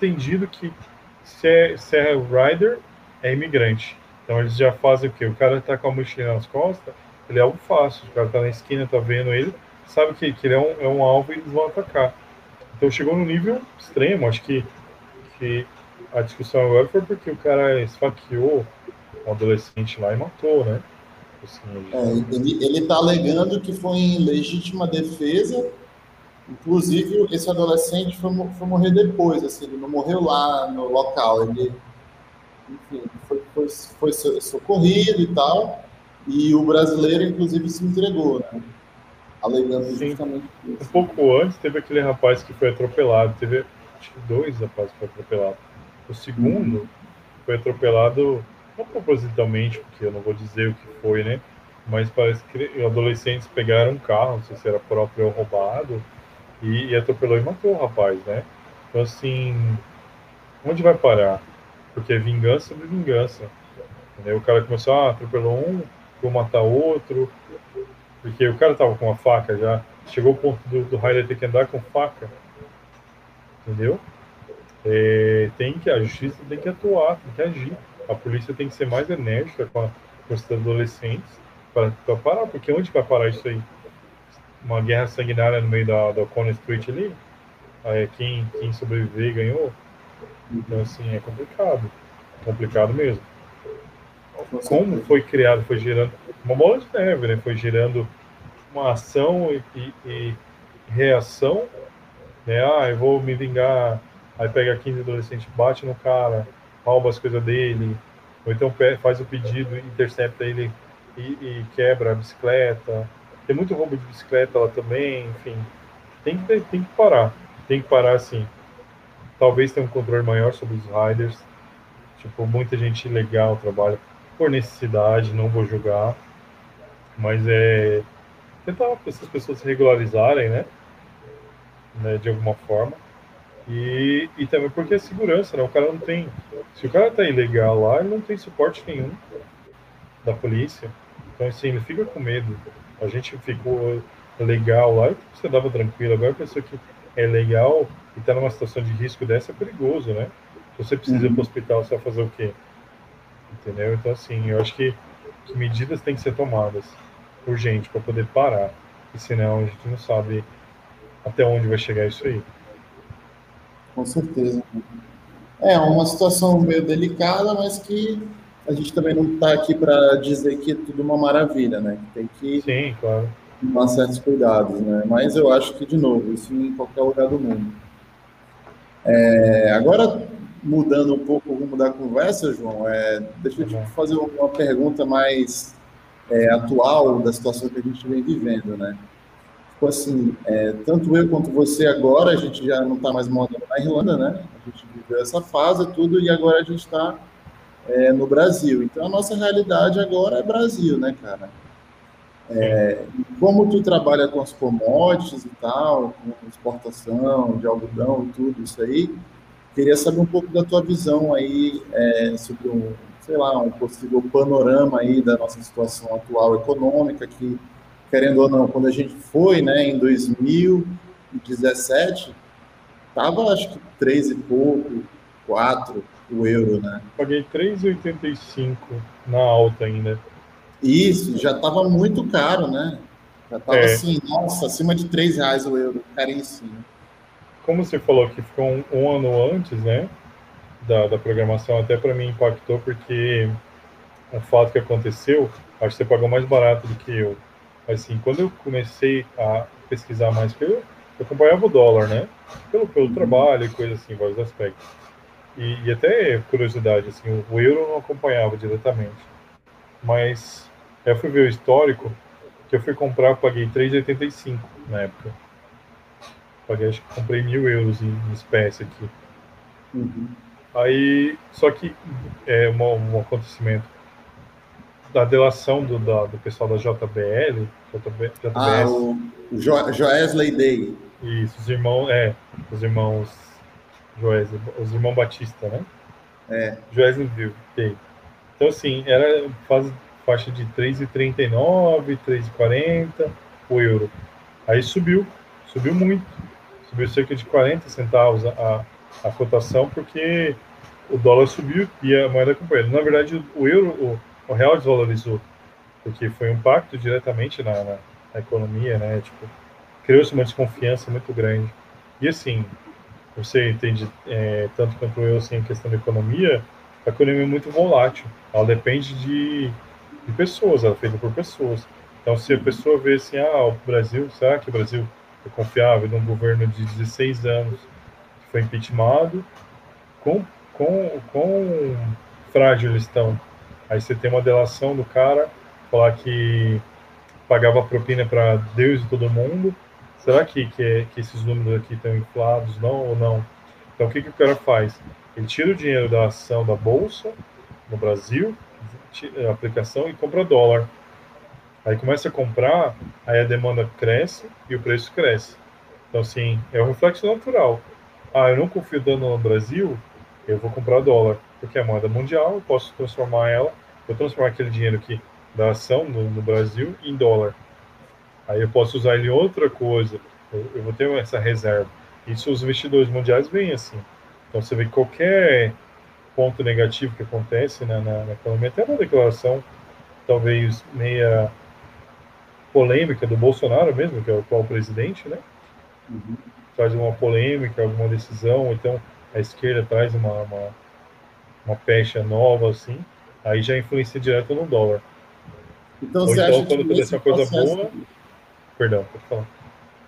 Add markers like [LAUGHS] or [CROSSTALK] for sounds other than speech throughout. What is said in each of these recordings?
entendido que se é, é rider, é imigrante. Então eles já fazem o quê? O cara tá com a mochila nas costas, ele é algo fácil. O cara tá na esquina, tá vendo ele, sabe que, que ele é um, é um alvo e eles vão atacar. Então chegou no nível extremo. Acho que, que a discussão agora foi porque o cara esfaqueou um adolescente lá e matou, né? Assim, é, ele, ele tá alegando que foi em legítima defesa Inclusive, esse adolescente foi, foi morrer depois, assim, ele não morreu lá no local, ele, enfim, foi, foi, foi socorrido e tal, e o brasileiro, inclusive, se entregou, né? Alegando Sim. justamente isso. Um pouco antes, teve aquele rapaz que foi atropelado, teve, acho que dois rapazes que foram atropelados. O segundo uhum. foi atropelado, não propositalmente, porque eu não vou dizer o que foi, né? Mas parece que adolescentes pegaram um carro, não sei se era próprio ou roubado, e, e atropelou e matou o rapaz, né? Então, assim, onde vai parar? Porque é vingança sobre vingança. Entendeu? O cara começou, ah, atropelou um, vou matar outro, porque o cara tava com uma faca já. Chegou o ponto do, do Riley ter que andar com faca. Entendeu? É, tem que, a justiça tem que atuar, tem que agir. A polícia tem que ser mais enérgica com, a, com os adolescentes para parar, porque onde vai parar isso aí? Uma guerra sanguinária no meio da, da O'Connell Street ali, aí quem, quem sobreviver ganhou. Então, assim, é complicado. Complicado mesmo. Como foi criado, foi gerando uma bola de neve, né? Foi gerando uma ação e, e, e reação, né? Ah, eu vou me vingar. Aí pega 15 adolescentes, bate no cara, rouba as coisas dele, ou então faz o pedido, intercepta ele e, e quebra a bicicleta, tem muito roubo de bicicleta lá também, enfim. Tem que, tem que parar. Tem que parar assim. Talvez tenha um controle maior sobre os riders. Tipo, muita gente legal trabalha por necessidade, não vou julgar. Mas é. Tentar essas pessoas se regularizarem, né? né? De alguma forma. E, e também porque é segurança, né? O cara não tem. Se o cara tá ilegal lá, ele não tem suporte nenhum da polícia. Então, assim, ele fica com medo a gente ficou legal lá, você dava tranquilo. Agora a pessoa que é legal e está numa situação de risco dessa é perigoso, né? Se você precisa uhum. ir para o hospital, você vai fazer o quê? Entendeu? Então, assim, eu acho que, que medidas têm que ser tomadas urgente para poder parar, e senão a gente não sabe até onde vai chegar isso aí. Com certeza. É uma situação meio delicada, mas que a gente também não está aqui para dizer que é tudo uma maravilha, né? Tem que Sim, claro. tomar certos cuidados, né? Mas eu acho que, de novo, isso em qualquer lugar do mundo. É, agora, mudando um pouco o rumo da conversa, João, é, deixa eu te fazer uma pergunta mais é, atual da situação que a gente vem vivendo, né? Tipo assim, é, tanto eu quanto você agora, a gente já não está mais morando na Irlanda, né? A gente viveu essa fase tudo e agora a gente está é, no Brasil. Então, a nossa realidade agora é Brasil, né, cara? É, como tu trabalha com as commodities e tal, com exportação de algodão e tudo isso aí, queria saber um pouco da tua visão aí é, sobre um, sei lá, um possível panorama aí da nossa situação atual econômica, que, querendo ou não, quando a gente foi, né, em 2017, tava acho que três e pouco, quatro, o euro, né? Paguei 3,85 na alta ainda. Isso, já estava muito caro, né? Já estava é. assim, nossa, acima de 3 reais o euro, caríssimo. Como você falou que ficou um, um ano antes, né? Da, da programação, até para mim impactou, porque o fato que aconteceu, acho que você pagou mais barato do que eu. Assim, quando eu comecei a pesquisar mais, eu, eu acompanhava o dólar, né? Pelo, pelo uhum. trabalho e coisa assim, vários aspectos. E, e, até curiosidade, assim, o euro não acompanhava diretamente. Mas eu fui ver o histórico, que eu fui comprar, eu paguei 3,85 na época. Paguei, acho que comprei mil euros em, em espécie aqui. Uhum. Aí, só que é um, um acontecimento da delação do, da, do pessoal da JBL, JB, JBS. Ah, o jo Joesley Day. Isso, os irmãos, é, os irmãos Joesley, os irmãos Batista, né? É. Viu, Então, assim, era faz, faixa de 3,39, 3,40 o euro. Aí subiu, subiu muito. Subiu cerca de 40 centavos a, a cotação porque o dólar subiu e a moeda acompanhou. Na verdade, o euro, o, o real desvalorizou, porque foi um impacto diretamente na, na, na economia, né? Tipo, criou-se uma desconfiança muito grande. E assim, você entende é, tanto quanto eu assim, a questão da economia, a economia é muito volátil. Ela depende de, de pessoas, ela é feita por pessoas. Então, se a pessoa vê assim, ah, o Brasil, será que o Brasil é confiável num governo de 16 anos que foi impeachmentado, com, com, com frágil eles estão. Aí você tem uma delação do cara, falar que pagava propina para Deus e todo mundo. Será que, que, é, que esses números aqui estão inflados, não ou não? Então, o que, que o cara faz? Ele tira o dinheiro da ação da bolsa no Brasil, a aplicação, e compra dólar. Aí começa a comprar, aí a demanda cresce e o preço cresce. Então, assim, é um reflexo natural. Ah, eu não confio dando no Brasil, eu vou comprar dólar, porque é moeda mundial, eu posso transformar ela, vou transformar aquele dinheiro aqui da ação no, no Brasil em dólar. Aí eu posso usar ele em outra coisa, eu, eu vou ter essa reserva. Isso os investidores mundiais veem assim. Então você vê que qualquer ponto negativo que acontece na, na, na economia, até uma declaração talvez meia polêmica do Bolsonaro mesmo, que é o atual presidente, né? Uhum. Traz uma polêmica, alguma decisão, então a esquerda traz uma, uma, uma pecha nova, assim, aí já influencia direto no dólar. Então, Ou então, quando acontece uma coisa processo... boa. Perdão, pode falar.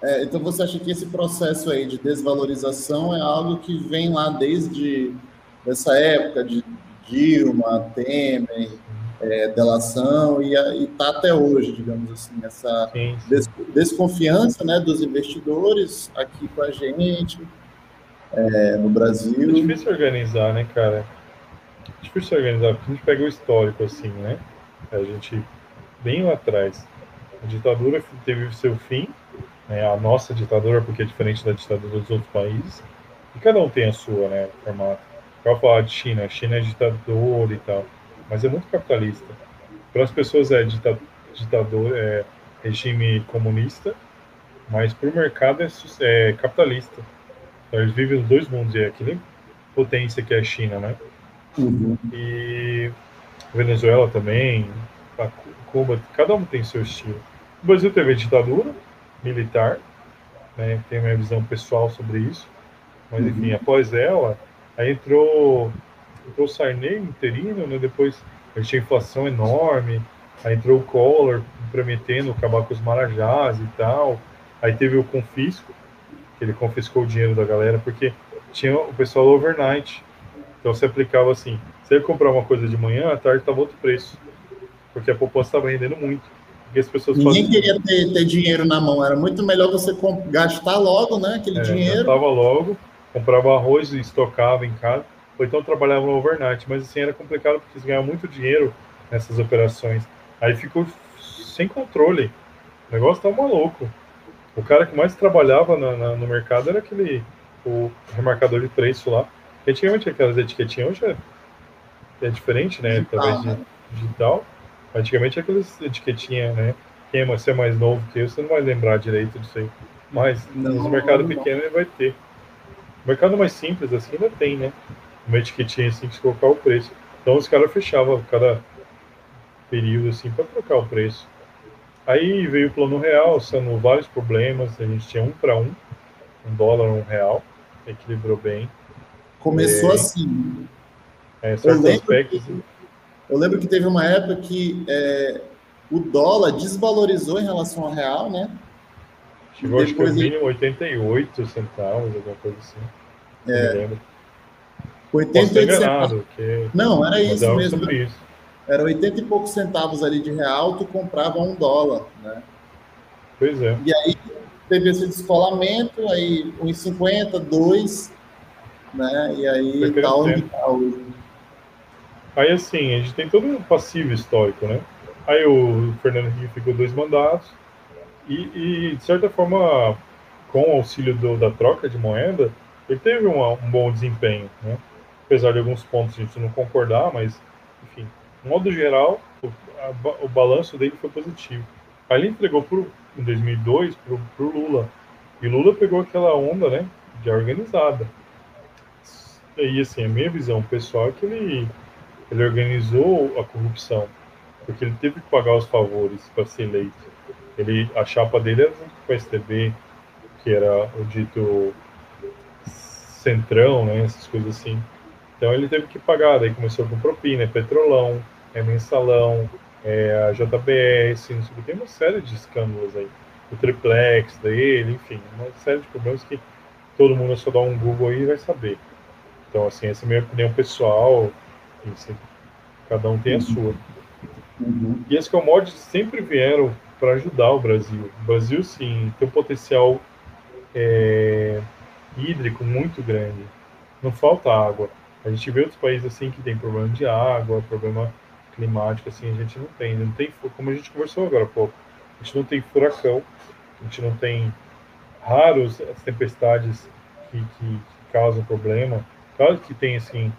É, então você acha que esse processo aí de desvalorização é algo que vem lá desde essa época de Dilma, Temer, é, delação e está até hoje, digamos assim, essa des, desconfiança né, dos investidores aqui com a gente é, no Brasil. É difícil organizar, né, cara? É difícil organizar, porque a gente pega o histórico assim, né? A gente, bem lá atrás, a ditadura teve seu fim, né, a nossa ditadura, porque é diferente da ditadura dos outros países, e cada um tem a sua, né, formato. Eu falar de China, a China é ditador e tal mas é muito capitalista. Para as pessoas é ditador, é regime comunista, mas para o mercado é, é, capitalista. Então eles vivem os dois mundos, e é que nem potência que é a China, né? Uhum. E Venezuela também, Cuba, cada um tem seu estilo. O Brasil teve ditadura militar, né? Tem minha visão pessoal sobre isso, mas enfim, uhum. após ela, aí entrou entrou o Sarney interino, né? depois ele tinha inflação enorme, aí entrou o Collor prometendo acabar com os marajás e tal, aí teve o confisco, que ele confiscou o dinheiro da galera, porque tinha o pessoal overnight, então você aplicava assim, você ia comprar uma coisa de manhã, à tarde estava outro preço, porque a população estava rendendo muito. As pessoas Ninguém faziam... queria ter, ter, dinheiro na mão, era muito melhor você gastar logo, né, aquele é, dinheiro. Gastava logo, comprava arroz e estocava em casa ou então trabalhavam overnight, mas assim era complicado porque eles ganhavam muito dinheiro nessas operações. Aí ficou sem controle. O negócio tá maluco. O cara que mais trabalhava na, na, no mercado era aquele o remarcador de preço lá. Antigamente aquelas etiquetinhas hoje é, é diferente, né? Através de né? digital. Antigamente aquelas etiquetinhas, né? Quem é, você é mais novo que eu, você não vai lembrar direito disso aí. Mas não, nos mercados pequenos ele vai ter. O mercado mais simples assim ainda tem, né? uma etiquetinha assim que se colocar o preço. Então os caras fechavam cada período assim para trocar o preço. Aí veio o plano real, sendo vários problemas. A gente tinha um para um, um dólar, um real, equilibrou bem. Começou é, assim. É, lembro aspectos, que, eu lembro que teve uma época que é, o dólar desvalorizou em relação ao real, né? Chegou acho que o mínimo 88 centavos, alguma coisa assim. É. 88 centavos. Não, era isso mesmo. Isso. Era 80 e poucos centavos ali de real, tu comprava um dólar, né? Pois é. E aí teve esse descolamento, aí 1,50, 2, né? E aí tá onde tá hoje. Aí assim, a gente tem todo um passivo histórico, né? Aí o Fernando Henrique ficou dois mandatos e, e de certa forma, com o auxílio do, da troca de moeda, ele teve um, um bom desempenho, né? apesar de alguns pontos a gente não concordar, mas, enfim, no modo geral, o, a, o balanço dele foi positivo. Aí ele entregou pro, em 2002 para o Lula, e Lula pegou aquela onda, né, de organizada. e assim, a minha visão pessoal é que ele, ele organizou a corrupção, porque ele teve que pagar os favores para ser eleito. Ele, a chapa dele era junto com o STB, que era o dito centrão, né, essas coisas assim. Então ele teve que pagar, daí começou com propina, é petrolão, é mensalão, é a JBS, não sei o tem uma série de escândalos aí. O triplex dele, enfim, uma série de problemas que todo mundo só dá um Google aí e vai saber. Então, assim, essa é a minha opinião pessoal, assim, cada um tem a sua. Uhum. E as commodities sempre vieram para ajudar o Brasil. O Brasil, sim, tem um potencial é, hídrico muito grande. Não falta água. A gente vê outros países assim que tem problema de água, problema climático, assim, a gente não tem. Não tem, como a gente conversou agora há pouco, a gente não tem furacão, a gente não tem raros as tempestades que, que, que causam problema. Claro que tem, assim,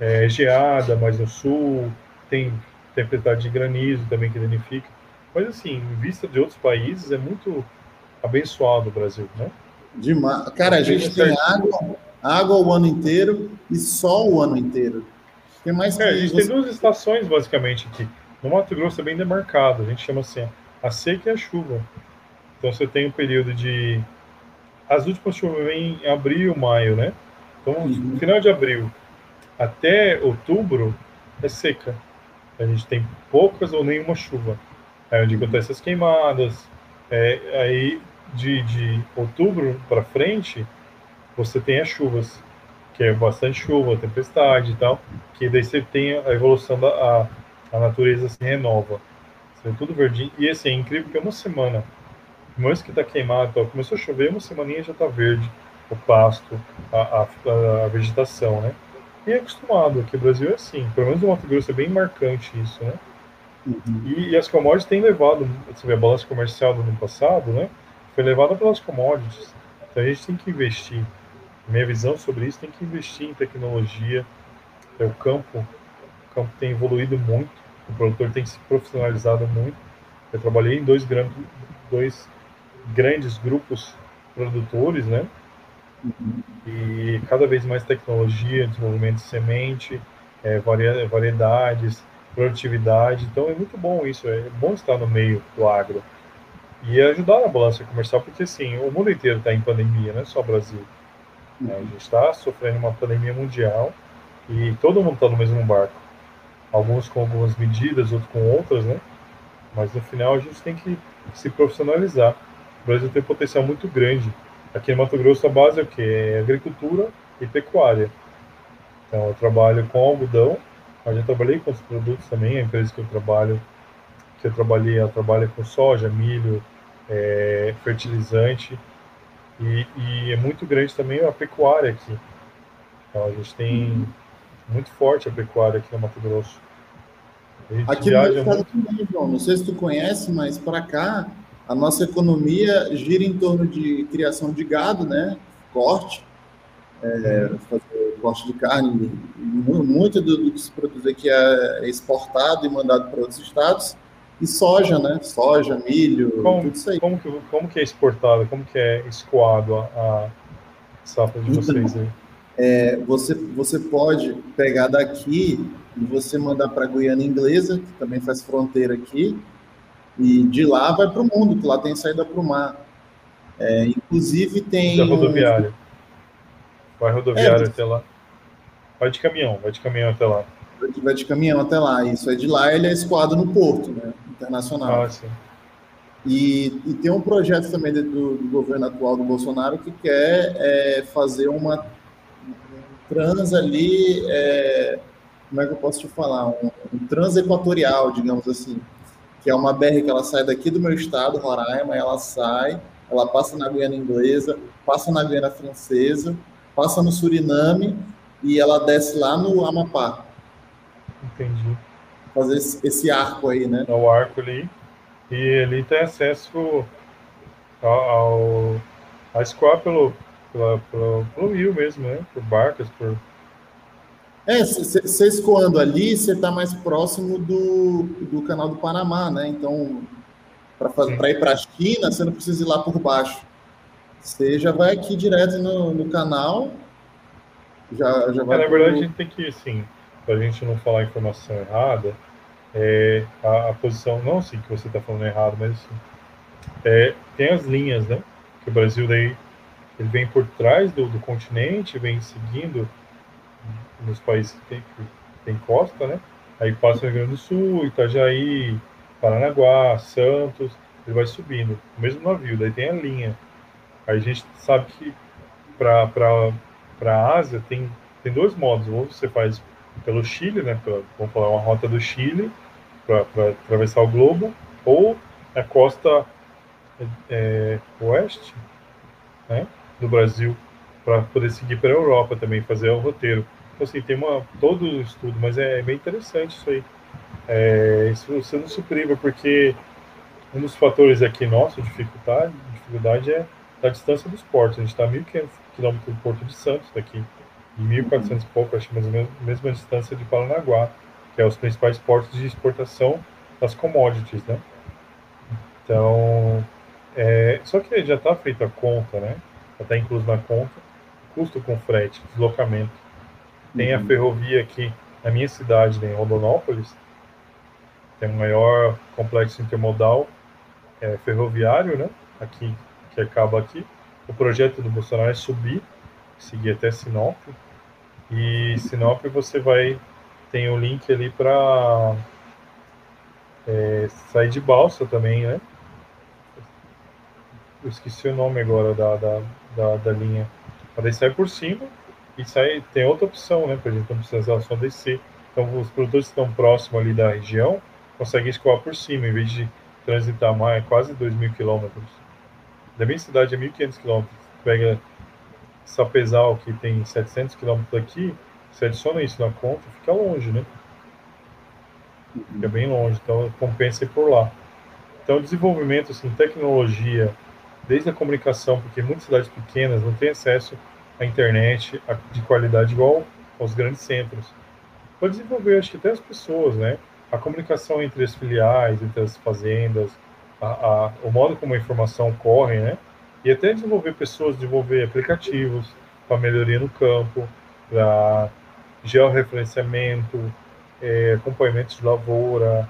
é, geada mais no sul, tem tempestade de granizo também que danifica. Mas, assim, em vista de outros países, é muito abençoado o Brasil, né? Demais. Cara, a gente tem água, água o ano inteiro e sol o ano inteiro. Tem mais é, a gente você... tem duas estações, basicamente, aqui. No Mato Grosso é bem demarcado. A gente chama assim, a seca e a chuva. Então, você tem um período de... As últimas chuvas vêm em abril, maio, né? Então, uhum. final de abril até outubro é seca. A gente tem poucas ou nenhuma chuva. É onde acontecem as queimadas. É, aí de, de outubro para frente, você tem as chuvas, que é bastante chuva, tempestade e tal, que daí você tem a evolução da a, a natureza se renova. Você tudo verdinho. E assim, é incrível que é uma semana, depois que está queimado, começou a chover, uma semaninha já está verde o pasto, a, a, a, vegetação, né? E acostumado, aqui no Brasil é assim, pelo menos no Mato Grosso é bem marcante isso, né? Uhum. E, e, as commodities têm levado, você vê a balança comercial do ano passado, né? Foi levada pelas commodities. Então a gente tem que investir. Minha visão sobre isso tem que investir em tecnologia. É o campo, o campo tem evoluído muito, o produtor tem se profissionalizado muito. Eu trabalhei em dois, grandes, dois grandes grupos produtores, né? E cada vez mais tecnologia, desenvolvimento de semente, é, variedades, produtividade. Então é muito bom isso, é bom estar no meio do agro. E ajudar na balança comercial, porque assim, o mundo inteiro está em pandemia, não é só o Brasil. Uhum. A gente está sofrendo uma pandemia mundial e todo mundo está no mesmo barco. Alguns com algumas medidas, outros com outras, né? Mas no final a gente tem que se profissionalizar. O Brasil tem um potencial muito grande Aqui no Mato Grosso a base é o que? É agricultura e pecuária. Então eu trabalho com algodão, mas já trabalhei com outros produtos também, a empresa que eu trabalho, que eu trabalhei, ela trabalha com soja, milho, é, fertilizante, e, e, é muito grande também a pecuária aqui. Então a gente tem uhum. muito forte a pecuária aqui no Mato Grosso. Aqui no estado muito... também, João, não sei se tu conhece, mas para cá a nossa economia gira em torno de criação de gado, né? Corte, é, fazer corte de carne, muito do, do, que se produz aqui é exportado e mandado para outros estados, e soja, né? Soja, milho, como, tudo isso aí. Como que, como que é exportado, como que é escoado a, a safra de então, vocês aí? É, você, você pode pegar daqui e você mandar para a Guiana Inglesa, que também faz fronteira aqui, e de lá vai para o mundo, que lá tem saída para o mar. É, inclusive tem. Da rodoviária. Vai rodoviária é, até lá. Vai de caminhão, vai de caminhão até lá. Vai de caminhão até lá. Isso é de lá, ele é escoado no porto, né? Internacional. Ah, sim. E, e tem um projeto também do, do, governo atual do Bolsonaro que quer é, fazer uma um trans ali, é, como é que eu posso te falar? Um, um trans equatorial, digamos assim que é uma BR que ela sai daqui do meu estado, Roraima, ela sai, ela passa na Guiana Inglesa, passa na Guiana Francesa, passa no Suriname e ela desce lá no Amapá. Entendi. Fazer esse, esse arco aí, né? É o arco ali. E ali tem acesso ao, ao a escoar pelo, pelo, pelo, pelo rio mesmo, né? Por barcas, por é, você escoando ali, você está mais próximo do, do canal do Panamá, né? Então, para ir para a China, você não precisa ir lá por baixo. Você já vai aqui direto no, no canal já, já vai. É, na verdade, a gente tem que, assim, para a gente não falar informação errada, é, a, a, posição, não assim que você está falando errado, mas assim, é, tem as linhas, né? Que o Brasil daí ele vem por trás do, do continente, vem seguindo nos países que tem, que tem costa, né? Aí passa o Rio Grande do Sul, Itajaí, Paranaguá, Santos, ele vai subindo, o mesmo navio, daí tem a linha. Aí a gente sabe que para a Ásia tem, tem dois modos, ou você faz pelo Chile, né, pela, vamos falar uma rota do Chile para atravessar o globo, ou a costa é, oeste né, do Brasil para poder seguir para a Europa também, fazer o roteiro. Então, assim, tem uma, todo o estudo, mas é bem interessante isso aí. É, isso você não se priva, porque um dos fatores aqui nosso, dificuldade, dificuldade é a distância dos portos. A gente está a 1.500 quilômetros do Porto de Santos daqui, e 1.400 e pouco, acho mais ou menos a mesma distância de Paranaguá, que é os principais portos de exportação das commodities, né? Então, é, só que já está feita a conta, né? Está incluso na conta, custo com frete, deslocamento. Tem uhum. a ferrovia aqui na minha cidade, em Rondonópolis, tem o maior complexo intermodal é, ferroviário, né? Aqui, que acaba aqui. O projeto do Bolsonaro é subir, seguir até Sinop. E Sinop você vai tem o um link ali para é, sair de balsa também, né? eu esqueci o nome agora da, da, da, da linha. Mas daí sai por cima e sai, tem outra opção, né? A gente não precisar só descer. Então, os produtores que estão próximos ali da região conseguem escoar por cima, em vez de transitar mais, quase 2 mil quilômetros. Da minha cidade é 1.500 quilômetros. Pega Sapezal, que tem 700 quilômetros daqui, você adiciona isso na conta, fica longe, né? Fica bem longe, então compensa ir por lá. Então, desenvolvimento, assim, tecnologia, desde a comunicação, porque muitas cidades pequenas não têm acesso à internet de qualidade igual aos grandes centros. Para desenvolver, acho que até as pessoas, né? A comunicação entre as filiais, entre as fazendas, a, a, o modo como a informação corre, né? E até desenvolver pessoas, desenvolver aplicativos para melhoria no campo, para georreferenciamento, é, acompanhamento de lavoura,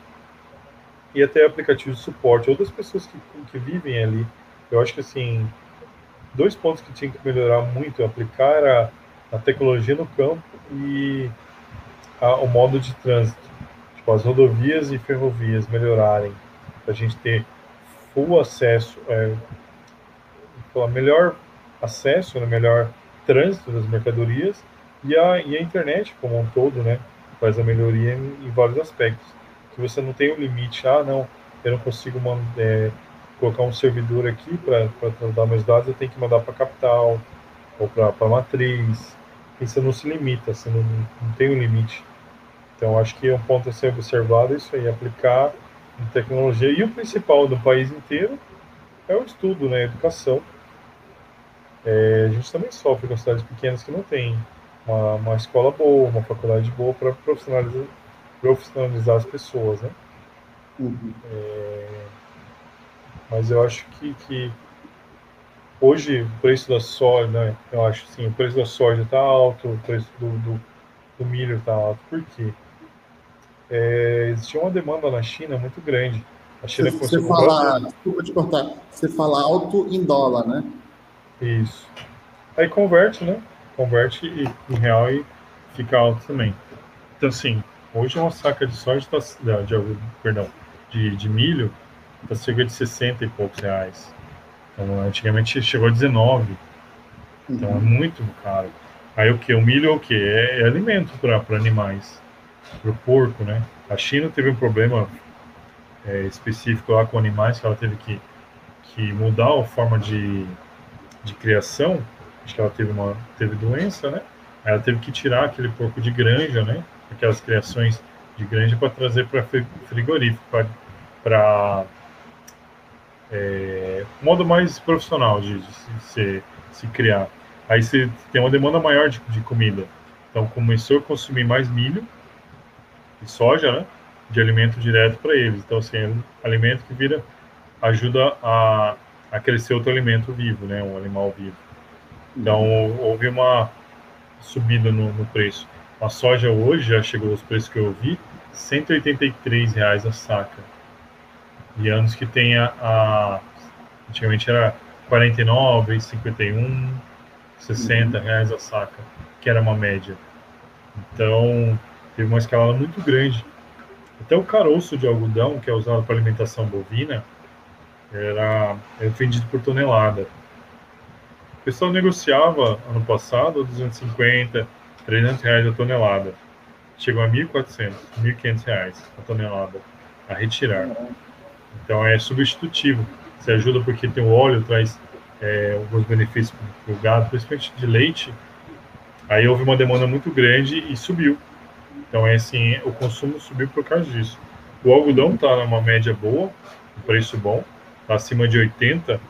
e até aplicativos de suporte. Outras pessoas que, que vivem ali eu acho que, assim, dois pontos que tinha que melhorar muito, aplicar a, a tecnologia no campo e a, o modo de trânsito. Tipo, as rodovias e ferrovias melhorarem, para a gente ter full acesso, é, melhor acesso, né, melhor trânsito das mercadorias e a, e a internet como um todo, né, faz a melhoria em, em vários aspectos. Que você não tem o um limite, ah, não, eu não consigo mandar, é, colocar um servidor aqui para tratar meus dados, eu tenho que mandar para a capital ou para a matriz. E você não se limita, você não, não tem um limite. Então, acho que é um ponto a ser observado isso aí, aplicar em tecnologia. E o principal do país inteiro é o estudo, né, a educação. É, a gente também sofre com cidades pequenas que não tem uma, uma escola boa, uma faculdade boa para profissionalizar, profissionalizar as pessoas, né? Uhum. É, mas eu acho que, que hoje o preço da soja, né, eu acho assim, o preço da soja está alto, o preço do, do, do milho está alto. Por quê? É, existia uma demanda na China muito grande. A China você, você fala, desculpa te cortar, você fala alto em dólar, né? Isso. Aí converte, né? Converte em real e fica alto também. Então, assim, hoje uma saca de soja, tá, de, de, perdão, de, de milho está cerca de 60 e poucos reais. Então, antigamente chegou a 19. Então é uhum. é muito caro. Aí o que? O milho é o que? É, é alimento para animais, para o porco, né? A China teve um problema é, específico lá com animais que ela teve que, que mudar a forma de, de criação. Acho que ela teve uma teve doença, né? Aí ela teve que tirar aquele porco de granja, né? Aquelas criações de granja para trazer para frigorífico, para é, modo mais profissional de, de se, se, criar. Aí você tem uma demanda maior de, de, comida. Então começou a consumir mais milho e soja, né? De alimento direto para eles. Então, assim, é um alimento que vira, ajuda a, a crescer outro alimento vivo, né? Um animal vivo. Então, houve uma, subida no, no, preço. A soja hoje já chegou aos preços que eu vi, 183 reais a saca. E anos que tem a, a antigamente era 49, 51, 60 reais a saca, que era uma média. Então, teve uma escalada muito grande. Até o caroço de algodão, que é usado para alimentação bovina, era, era vendido por tonelada. O pessoal negociava ano passado 250, 300 reais a tonelada. Chegou a 1.400, 1.500 reais a tonelada a retirar. Então é substitutivo. Você ajuda porque tem o óleo, traz é, alguns benefícios para o gado, principalmente de leite. Aí houve uma demanda muito grande e subiu. Então é assim, o consumo subiu por causa disso. O algodão está numa média boa, um preço bom, está acima de 80.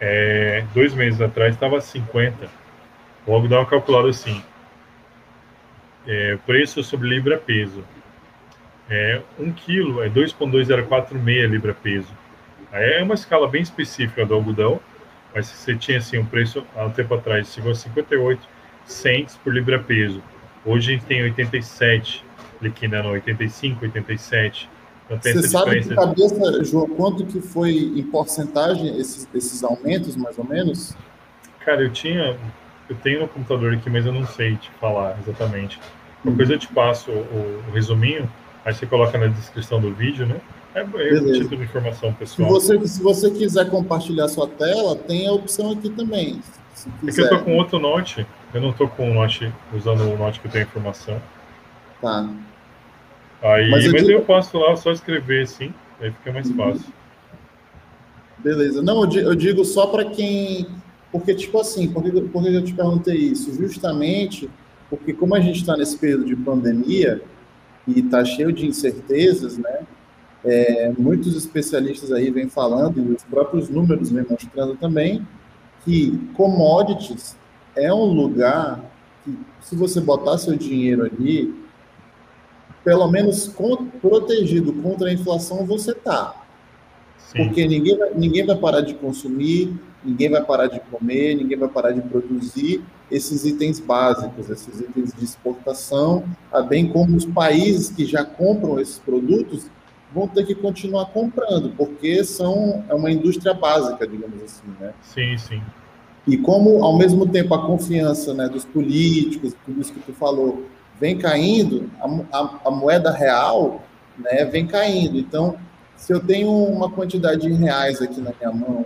É, dois meses atrás estava 50. O algodão é calculado assim: é, preço sobre libra peso. É, 1 quilo é 2,2046 libra peso. Aí é uma escala bem específica do algodão, mas se você tinha assim um preço há um tempo atrás chegou a 58 cents por libra peso. Hoje a gente tem 87, liquidando 85, 87. Então tem Você sabe de cabeça, João, quanto que foi em porcentagem esses, esses aumentos, mais ou menos? Cara, eu tinha, eu tenho no computador aqui, mas eu não sei te falar exatamente. Depois hum. eu te passo o, o, resuminho, aí você coloca na descrição do vídeo, né? É, é um tipo de informação pessoal. Se você, se você quiser compartilhar sua tela, tem a opção aqui também. É que eu tô com outro note, eu não tô com o note, usando o note que tem informação. Tá. Aí, mas eu, mas digo... eu posso lá só escrever assim, aí fica mais uhum. fácil. Beleza. Não, eu digo só para quem. Porque, tipo assim, por que, por que eu te perguntei isso? Justamente porque, como a gente está nesse período de pandemia e está cheio de incertezas, né? É, muitos especialistas aí vêm falando, e os próprios números vêm mostrando também, que commodities é um lugar que, se você botar seu dinheiro ali, pelo menos protegido contra a inflação você está. Porque ninguém ninguém vai parar de consumir, ninguém vai parar de comer, ninguém vai parar de produzir esses itens básicos, esses itens de exportação, bem como os países que já compram esses produtos vão ter que continuar comprando, porque são é uma indústria básica, digamos assim, né? Sim, sim. E como, ao mesmo tempo, a confiança né, dos políticos, tudo isso que tu falou, vem caindo, a, a, a, moeda real né, vem caindo. Então, se eu tenho uma quantidade de reais aqui na minha mão,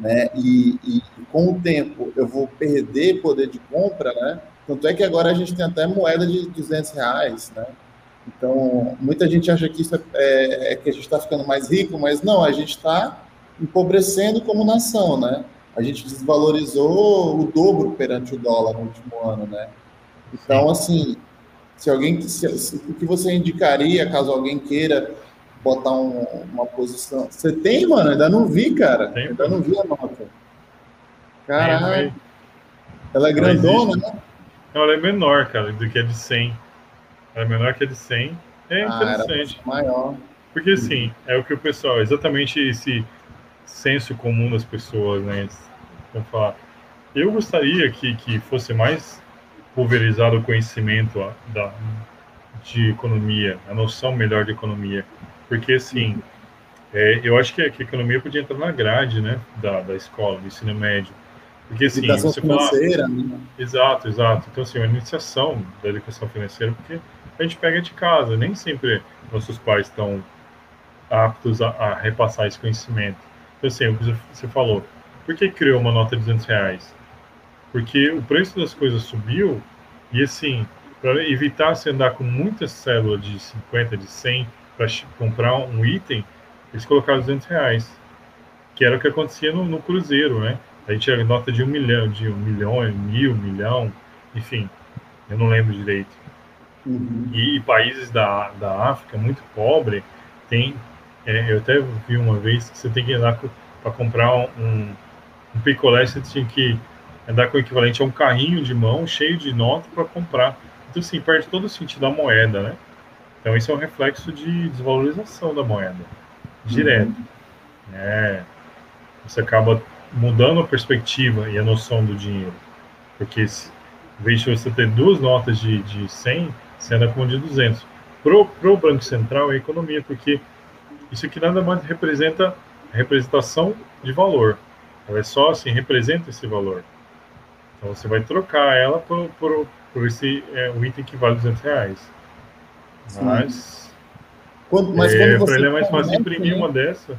né, e, e, com o tempo eu vou perder poder de compra, né? Tanto é que agora a gente tem até moeda de 200 reais, né? Então, muita gente acha que isso é, é, é que a gente está ficando mais rico, mas não, a gente está empobrecendo como nação, né? A gente desvalorizou o dobro perante o dólar no último ano, né? Então, assim, se alguém, se, se, o que você indicaria caso alguém queira botar um, uma posição? Você tem, mano? Ainda não vi, cara. Tem, ainda não vi a nota. Caralho. Ela é grandona, né? Não, ela é menor, cara, do que a de 100. Ela é menor que a de 100. É ah, interessante. maior. Porque, assim, é o que o pessoal, exatamente esse senso comum das pessoas, né? Vamos falar. Eu gostaria que, que fosse mais pulverizado o conhecimento da, de economia, a noção melhor de economia. Porque, assim, é, eu acho que a, que a, economia podia entrar na grade né, da, da escola, do ensino médio. Porque, assim, educação você financeira, fala... né? Exato, exato. Então, assim, uma iniciação da educação financeira, porque a gente pega de casa, nem sempre nossos pais estão aptos a, a repassar esse conhecimento. Então, assim, você falou, por que criou uma nota de 200 reais? Porque o preço das coisas subiu e assim, para evitar se andar com muita célula de 50, de 100 para comprar um item, eles colocaram 200 reais, que era o que acontecia no, no Cruzeiro, né? A gente tinha nota de um milhão, de um milhão, mil, milhão, enfim, eu não lembro direito. Uhum. E, e, países da, da África muito pobre tem, é, eu até vi uma vez que você tem que ir lá para comprar um, um picolé, você tinha que andar com o equivalente a um carrinho de mão cheio de nota para comprar. Então, assim, perde todo o sentido da moeda, né? Então, isso é um reflexo de desvalorização da moeda, direto. Uhum. É, você acaba mudando a perspectiva e a noção do dinheiro. Porque se, Em vez de você ter duas notas de, de 100, você anda com uma de 200. Pro, pro Banco Central é economia, porque isso aqui nada mais representa a representação de valor. Ela é só assim, representa esse valor. Então você vai trocar ela por, por, por esse é, item que vale 200 reais. Mas, quando, mas é, para ele é mais fácil imprimir né? uma dessa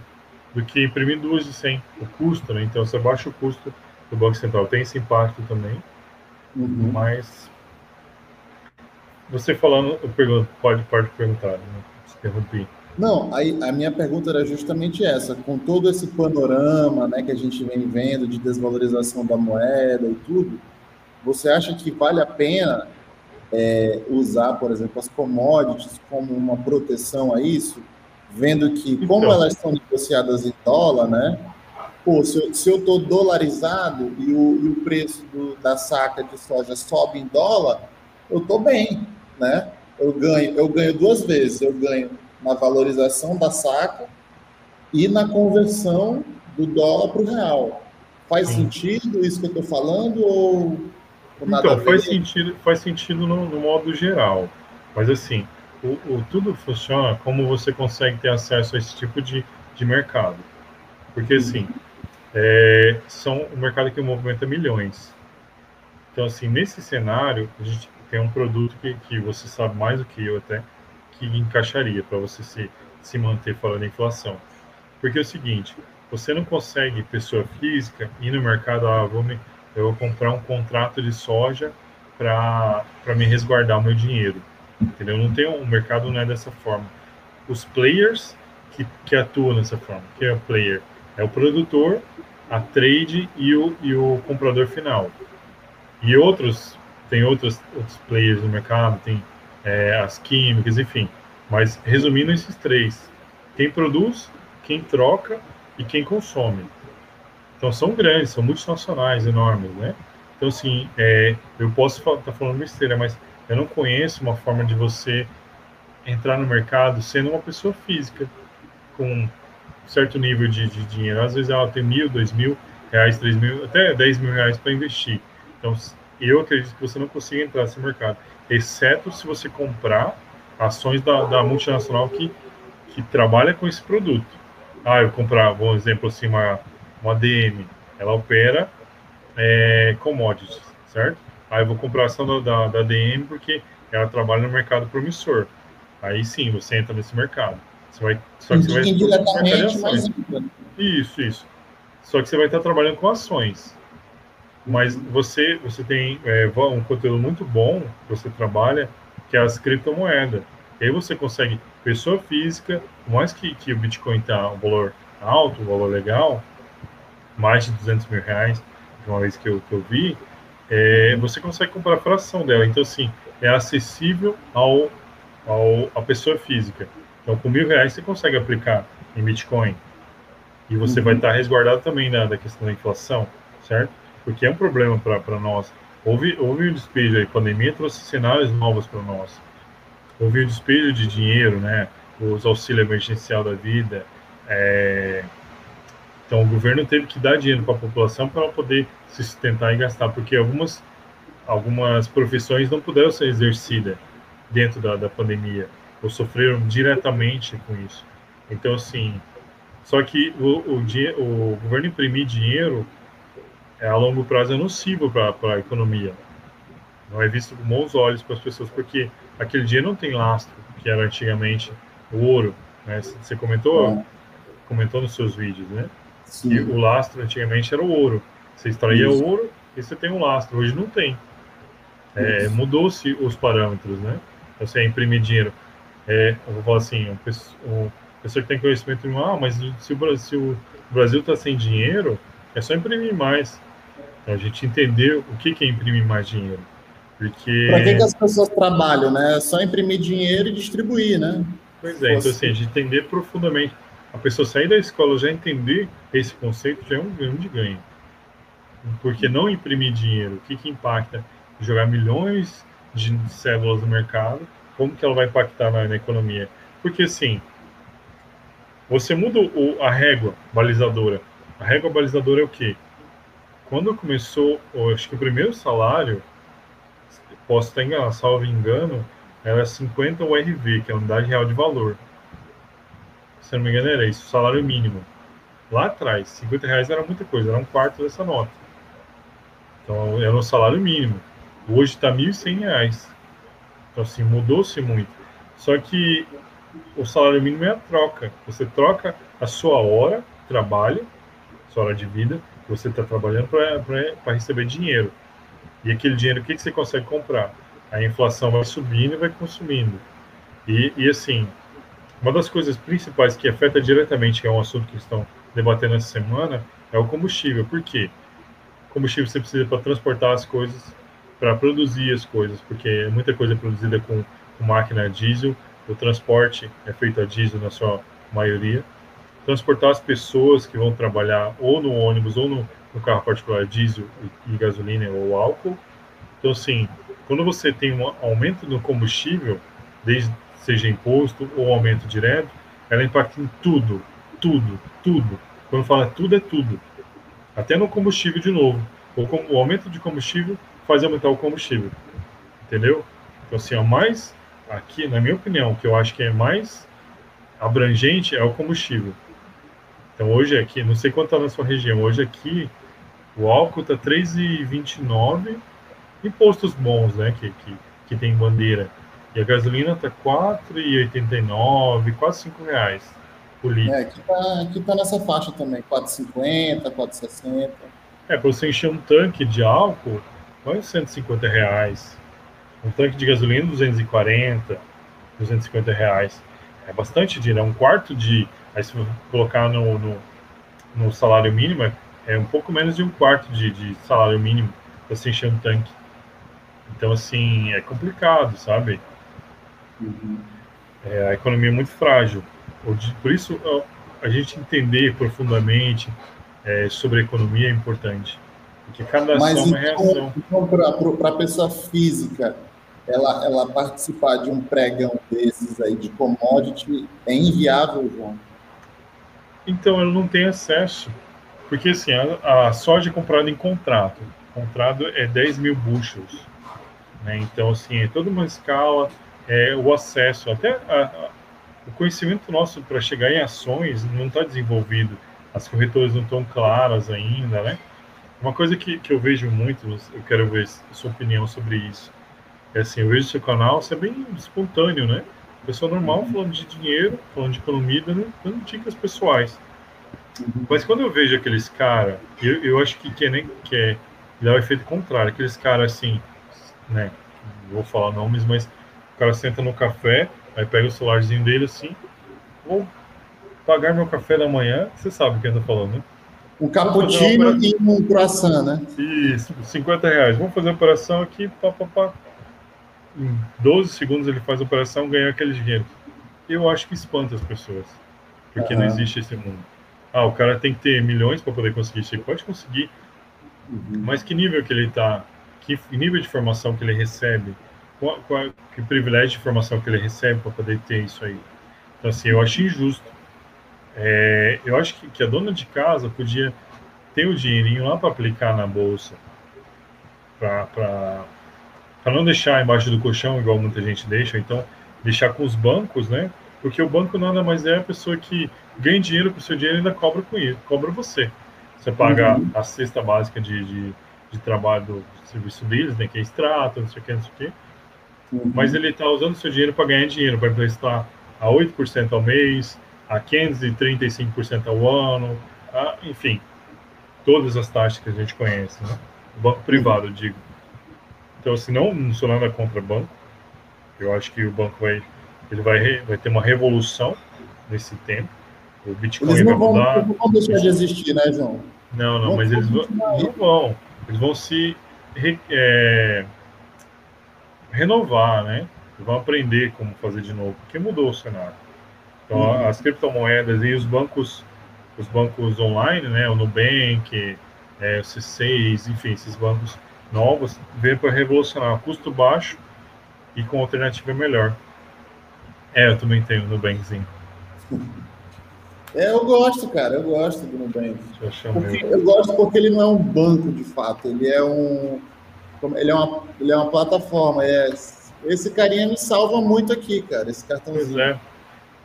do que imprimir duas de 100. O custo, né? Então você baixa o custo do Banco Central. Tem esse impacto também. Uhum. Mas você falando, eu pergunto, pode, pode perguntar, né? interrompi. Não, aí a minha pergunta era justamente essa, com todo esse panorama, né, que a gente vem vendo de desvalorização da moeda e tudo, você acha que vale a pena é, usar, por exemplo, as commodities como uma proteção a isso, vendo que como então. elas são negociadas em dólar, né? Pô, se eu, se eu tô dolarizado e o, e o preço do, da saca de soja sobe em dólar, eu tô bem, né? Eu ganho, eu ganho duas vezes, eu ganho na valorização da saca e na conversão do dólar para o real. Faz Sim. sentido isso que eu estou falando ou, ou então faz sentido, faz sentido no, no, modo geral, mas assim o, o, tudo funciona como você consegue ter acesso a esse tipo de, de mercado, porque assim é, são um mercado que movimenta milhões. Então assim nesse cenário a gente tem um produto que, que você sabe mais do que eu até que encaixaria para você se, se manter fora da inflação. Porque é o seguinte, você não consegue, pessoa física, ir no mercado, ah, vou me, eu vou comprar um contrato de soja para me resguardar o meu dinheiro. Entendeu? Não tem um mercado não é dessa forma. Os players que, que atuam dessa forma, que é o player, é o produtor, a trade e o, e o comprador final. E outros, tem outros, outros players no mercado, tem é, as químicas, enfim. Mas resumindo esses três: quem produz, quem troca e quem consome. Então são grandes, são multinacionais, enormes, né? Então assim, é, eu posso estar tá falando besteira, mas eu não conheço uma forma de você entrar no mercado sendo uma pessoa física com certo nível de, de dinheiro. Às vezes ela tem mil, dois mil reais, três mil, até dez mil reais para investir. Então eu acredito que você não consiga entrar nesse mercado exceto se você comprar ações da, da multinacional que, que trabalha com esse produto. Ah, eu comprar, um exemplo assim, uma, uma DM, ela opera é, commodities, certo? Aí eu vou comprar a ação da, da, DM porque ela trabalha no mercado promissor. Aí sim, você entra nesse mercado. Você vai, só que você vai mas... Isso, isso. Só que você vai estar trabalhando com ações mas você você tem é, um conteúdo muito bom você trabalha que é as criptomoedas e aí você consegue pessoa física por mais que, que o Bitcoin está um valor alto um valor legal mais de 200 mil reais de uma vez que eu, que eu vi é, você consegue comprar a fração dela então assim é acessível ao, ao a pessoa física então com mil reais você consegue aplicar em Bitcoin e você uhum. vai estar resguardado também da, da questão da inflação certo porque é um problema para nós. Houve, houve um despejo aí, a pandemia trouxe cenários novos para nós. Houve um despejo de dinheiro, né? Os auxílios emergencial da vida. É... Então, o governo teve que dar dinheiro para a população para ela poder se sustentar e gastar, porque algumas, algumas profissões não puderam ser exercidas dentro da, da pandemia, ou sofreram diretamente com isso. Então, assim, só que o, o, o governo imprimir dinheiro é, a longo prazo é nocivo para a economia. Não é visto com bons olhos para as pessoas, porque aquele dia não tem lastro, que era antigamente o ouro. Né? Você comentou, comentou nos seus vídeos, né? Sim. Que o lastro antigamente era o ouro. Você extraía o ouro e você tem um lastro. Hoje não tem. É, Mudou-se os parâmetros, né? Então, você imprimir dinheiro. É, eu vou falar assim, um pessoa que tem conhecimento, ah, mas se o Brasil está sem dinheiro, é só imprimir mais. Então, a gente entender o que, que é imprimir mais dinheiro. Porque... Para que, que as pessoas trabalham, né? É só imprimir dinheiro e distribuir, né? Pois é, então assim, a gente entender profundamente. A pessoa sair da escola já entender esse conceito já é um grande ganho. Porque não imprimir dinheiro, o que, que impacta? Jogar milhões de células no mercado, como que ela vai impactar na, na economia? Porque assim, você muda o, a régua balizadora. A régua balizadora é o quê? quando começou, acho que o primeiro salário, posso estar enganado, salvo engano, era 50 URV, que é a unidade real de valor. Se não me engano, era isso, salário mínimo. Lá atrás, 50 reais era muita coisa, era um quarto dessa nota. Então, era um salário mínimo. Hoje está 1.100 reais. Então, assim, mudou-se muito. Só que o salário mínimo é a troca. Você troca a sua hora de trabalho, sua hora de vida, você está trabalhando para receber dinheiro. E aquele dinheiro, o que, que você consegue comprar? A inflação vai subindo e vai consumindo. E, e assim, uma das coisas principais que afeta diretamente, que é um assunto que estão debatendo essa semana, é o combustível. Por quê? Combustível você precisa para transportar as coisas, para produzir as coisas, porque muita coisa é produzida com, com máquina diesel, o transporte é feito a diesel na sua maioria. Transportar as pessoas que vão trabalhar ou no ônibus ou no, no carro particular diesel e, e gasolina ou álcool. Então, assim, quando você tem um aumento no combustível, desde seja imposto ou aumento direto, ela impacta em tudo, tudo, tudo. Quando fala tudo, é tudo. Até no combustível de novo. O, o aumento de combustível faz aumentar o combustível. Entendeu? Então, assim, o mais, aqui, na minha opinião, que eu acho que é mais abrangente é o combustível. Então, hoje aqui, não sei quanto está na sua região, hoje aqui, o álcool está 3,29 impostos bons, né, que, que, que tem bandeira. E a gasolina está 4,89, quase 5 reais por litro. É, aqui está aqui tá nessa faixa também, 4,50, 4,60. É, para você encher um tanque de álcool, vai 150 reais. Um tanque de gasolina, 240, 250 reais. É bastante dinheiro, é um quarto de... Aí se colocar no, no, no salário mínimo, é um pouco menos de um quarto de, de salário mínimo para você encher um tanque. Então, assim, é complicado, sabe? Uhum. É, a economia é muito frágil. Por isso, a gente entender profundamente é, sobre a economia é importante. Porque cada Mas ação é então, reação. Então, para a pessoa física, ela, ela participar de um pregão desses aí de commodity é inviável, João? Então, ela não tem acesso. Porque, assim, a, a soja é comprada em contrato. O contrato é 10 mil bushels. Né? Então, assim, é toda uma escala, é, o acesso, até a, a, o conhecimento nosso para chegar em ações não está desenvolvido. As corretoras não estão claras ainda, né? Uma coisa que, que eu vejo muito, eu quero ver a sua opinião sobre isso. É assim, eu vejo seu canal, você é bem espontâneo, né? Pessoa normal uhum. falando de dinheiro, falando de economia, dando, dando dicas pessoais. Uhum. Mas quando eu vejo aqueles caras, eu, eu acho que, que, é, nem, que é, dá o efeito contrário, aqueles caras assim, né? Vou falar nomes, mas o cara senta no café, aí pega o celularzinho dele assim, vou pagar meu café da manhã, você sabe o que eu tô falando, né? Um cappuccino e um croissant, né? Isso, 50 reais. Vamos fazer a operação aqui, pá, pá, pá. Em 12 segundos ele faz a operação, ganha aquele dinheiro. Eu acho que espanta as pessoas, porque uhum. não existe esse mundo. Ah, o cara tem que ter milhões para poder conseguir isso. Ele pode conseguir, uhum. mas que nível que ele está que nível de formação que ele recebe, qual, qual, que privilégio de formação que ele recebe para poder ter isso aí. Então, assim, eu acho injusto. É, eu acho que, que, a dona de casa podia ter o dinheirinho lá para aplicar na bolsa, para não deixar embaixo do colchão, igual muita gente deixa, então deixar com os bancos, né? Porque o banco nada mais é a pessoa que ganha dinheiro com o seu dinheiro e ainda cobra com isso, cobra você. Você paga uhum. a cesta básica de, de, de trabalho do, serviço deles, né, que é extrato, não sei o que, não sei o que. Uhum. Mas ele está usando seu dinheiro para ganhar dinheiro, para emprestar a 8% ao mês, a 535% ao ano, a, enfim, todas as taxas que a gente conhece, né? O banco privado, eu digo. Então, se não, não sou nada contra banco. Eu acho que o banco vai, ele vai, vai ter uma revolução nesse tempo. O Bitcoin eles não vai vão, mudar. Não vão deixar de existir, né, João? Não, não, mas eles vão, não vão. Eles vão se é, renovar, né? Vão aprender como fazer de novo, porque mudou o cenário. Então, uhum. as criptomoedas e os bancos, os bancos online, né? O Nubank, é, o C6, enfim, esses bancos novos, vêm para revolucionar, custo baixo e com alternativa melhor. É, eu também tenho o Nubankzinho. É, eu gosto, cara, eu gosto do Nubank. Porque, eu gosto porque ele não é um banco de fato, ele é um. Ele é uma, ele é uma plataforma. É, esse carinha me salva muito aqui, cara, esse cartãozinho. Pois é.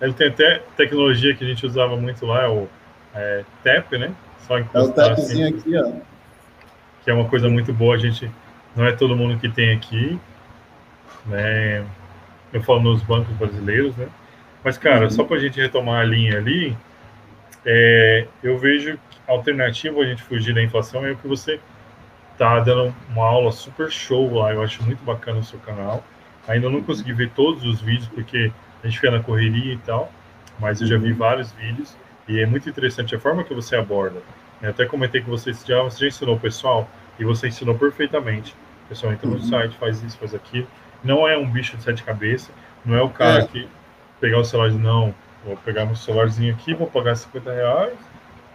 Ele tem até tecnologia que a gente usava muito lá, é o é, TAP, né? Só é o TAPzinho assim, aqui, ó. Que é uma coisa muito boa, a gente não é todo mundo que tem aqui, né? Eu falo nos bancos brasileiros, né? Mas, cara, uhum. só para a gente retomar a linha ali, é, eu vejo alternativa a gente fugir da inflação é o que você tá dando uma aula super show lá. Eu acho muito bacana o seu canal. Ainda não consegui ver todos os vídeos porque a gente fica na correria e tal, mas eu já vi vários vídeos e é muito interessante a forma que você aborda. Eu até comentei que você já, você já ensinou o pessoal e você ensinou perfeitamente. O pessoal entra no uhum. site, faz isso, faz aquilo. Não é um bicho de sete cabeças, não é o cara é. que pegar o celular e não, vou pegar meu celularzinho aqui, vou pagar 50 reais,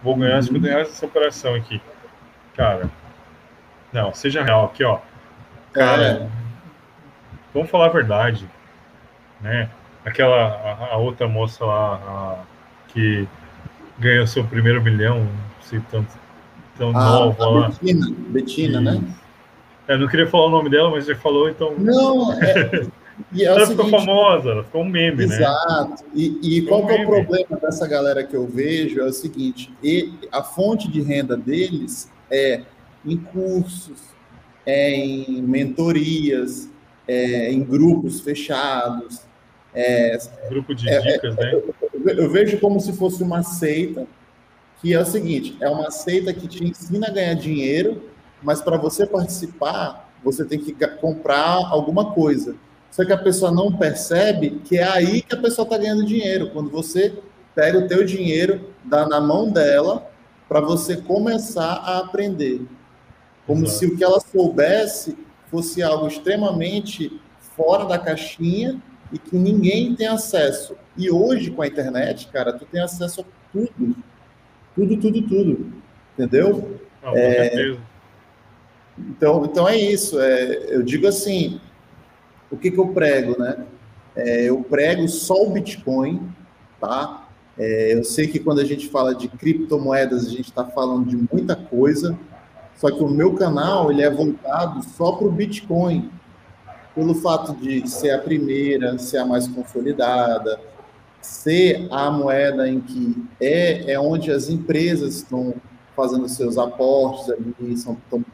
vou ganhar uhum. 50 reais nessa operação aqui. Cara, não, seja real aqui, ó. Cara, é. vamos falar a verdade, né? Aquela, a, a outra moça lá, a, que ganhou seu primeiro milhão, se tanto, tão a, nova lá. Betina, Betina né? Eu não queria falar o nome dela, mas você falou, então. Não, é, [LAUGHS] e é ela seguinte, ficou famosa, ela ficou um meme, exato. né? Exato. E, e qual um é o problema dessa galera que eu vejo? É o seguinte: a fonte de renda deles é em cursos, é em mentorias, é em grupos fechados. É, Grupo de é, dicas, né? Eu, eu vejo como se fosse uma seita, que é o seguinte: é uma seita que te ensina a ganhar dinheiro, mas para você participar, você tem que comprar alguma coisa. Só que a pessoa não percebe que é aí que a pessoa está ganhando dinheiro. Quando você pega o teu dinheiro, dá na mão dela para você começar a aprender. Como Exato. se o que ela soubesse fosse algo extremamente fora da caixinha e que ninguém tem acesso. E hoje, com a internet, cara, tu tem acesso a tudo. Tudo, tudo, tudo. Entendeu? Não, é, então, então é isso. É, eu digo assim, o que, que eu prego, né? É, eu prego só o Bitcoin, tá? É, eu sei que quando a gente fala de criptomoedas, a gente está falando de muita coisa, só que o meu canal ele é voltado só para o Bitcoin, pelo fato de ser a primeira, ser a mais consolidada, ser a moeda em que é, é onde as empresas estão fazendo seus aportes ali, são tão,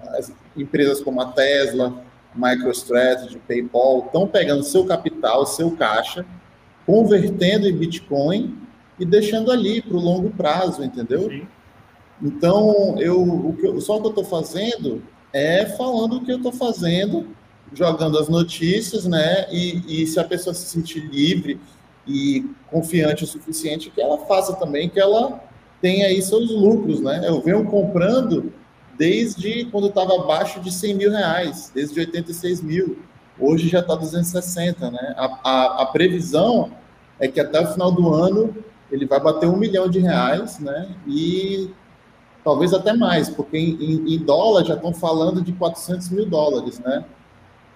empresas como a Tesla, MicroStrategy, PayPal, estão pegando seu capital, seu caixa, convertendo em Bitcoin e deixando ali para o longo prazo, entendeu? Sim. Então, eu, o que só o que eu estou fazendo é falando o que eu estou fazendo, jogando as notícias, né? E, e se a pessoa se sentir livre e confiante o suficiente, que ela faça também, que ela tenha aí seus lucros, né? Eu venho comprando desde quando estava abaixo de 100 mil reais, desde 86 mil. Hoje já está 260, né? A, a, a, previsão é que até o final do ano ele vai bater um milhão de reais, né? E talvez até mais, porque em, em dólar já estão falando de 400 mil dólares, né?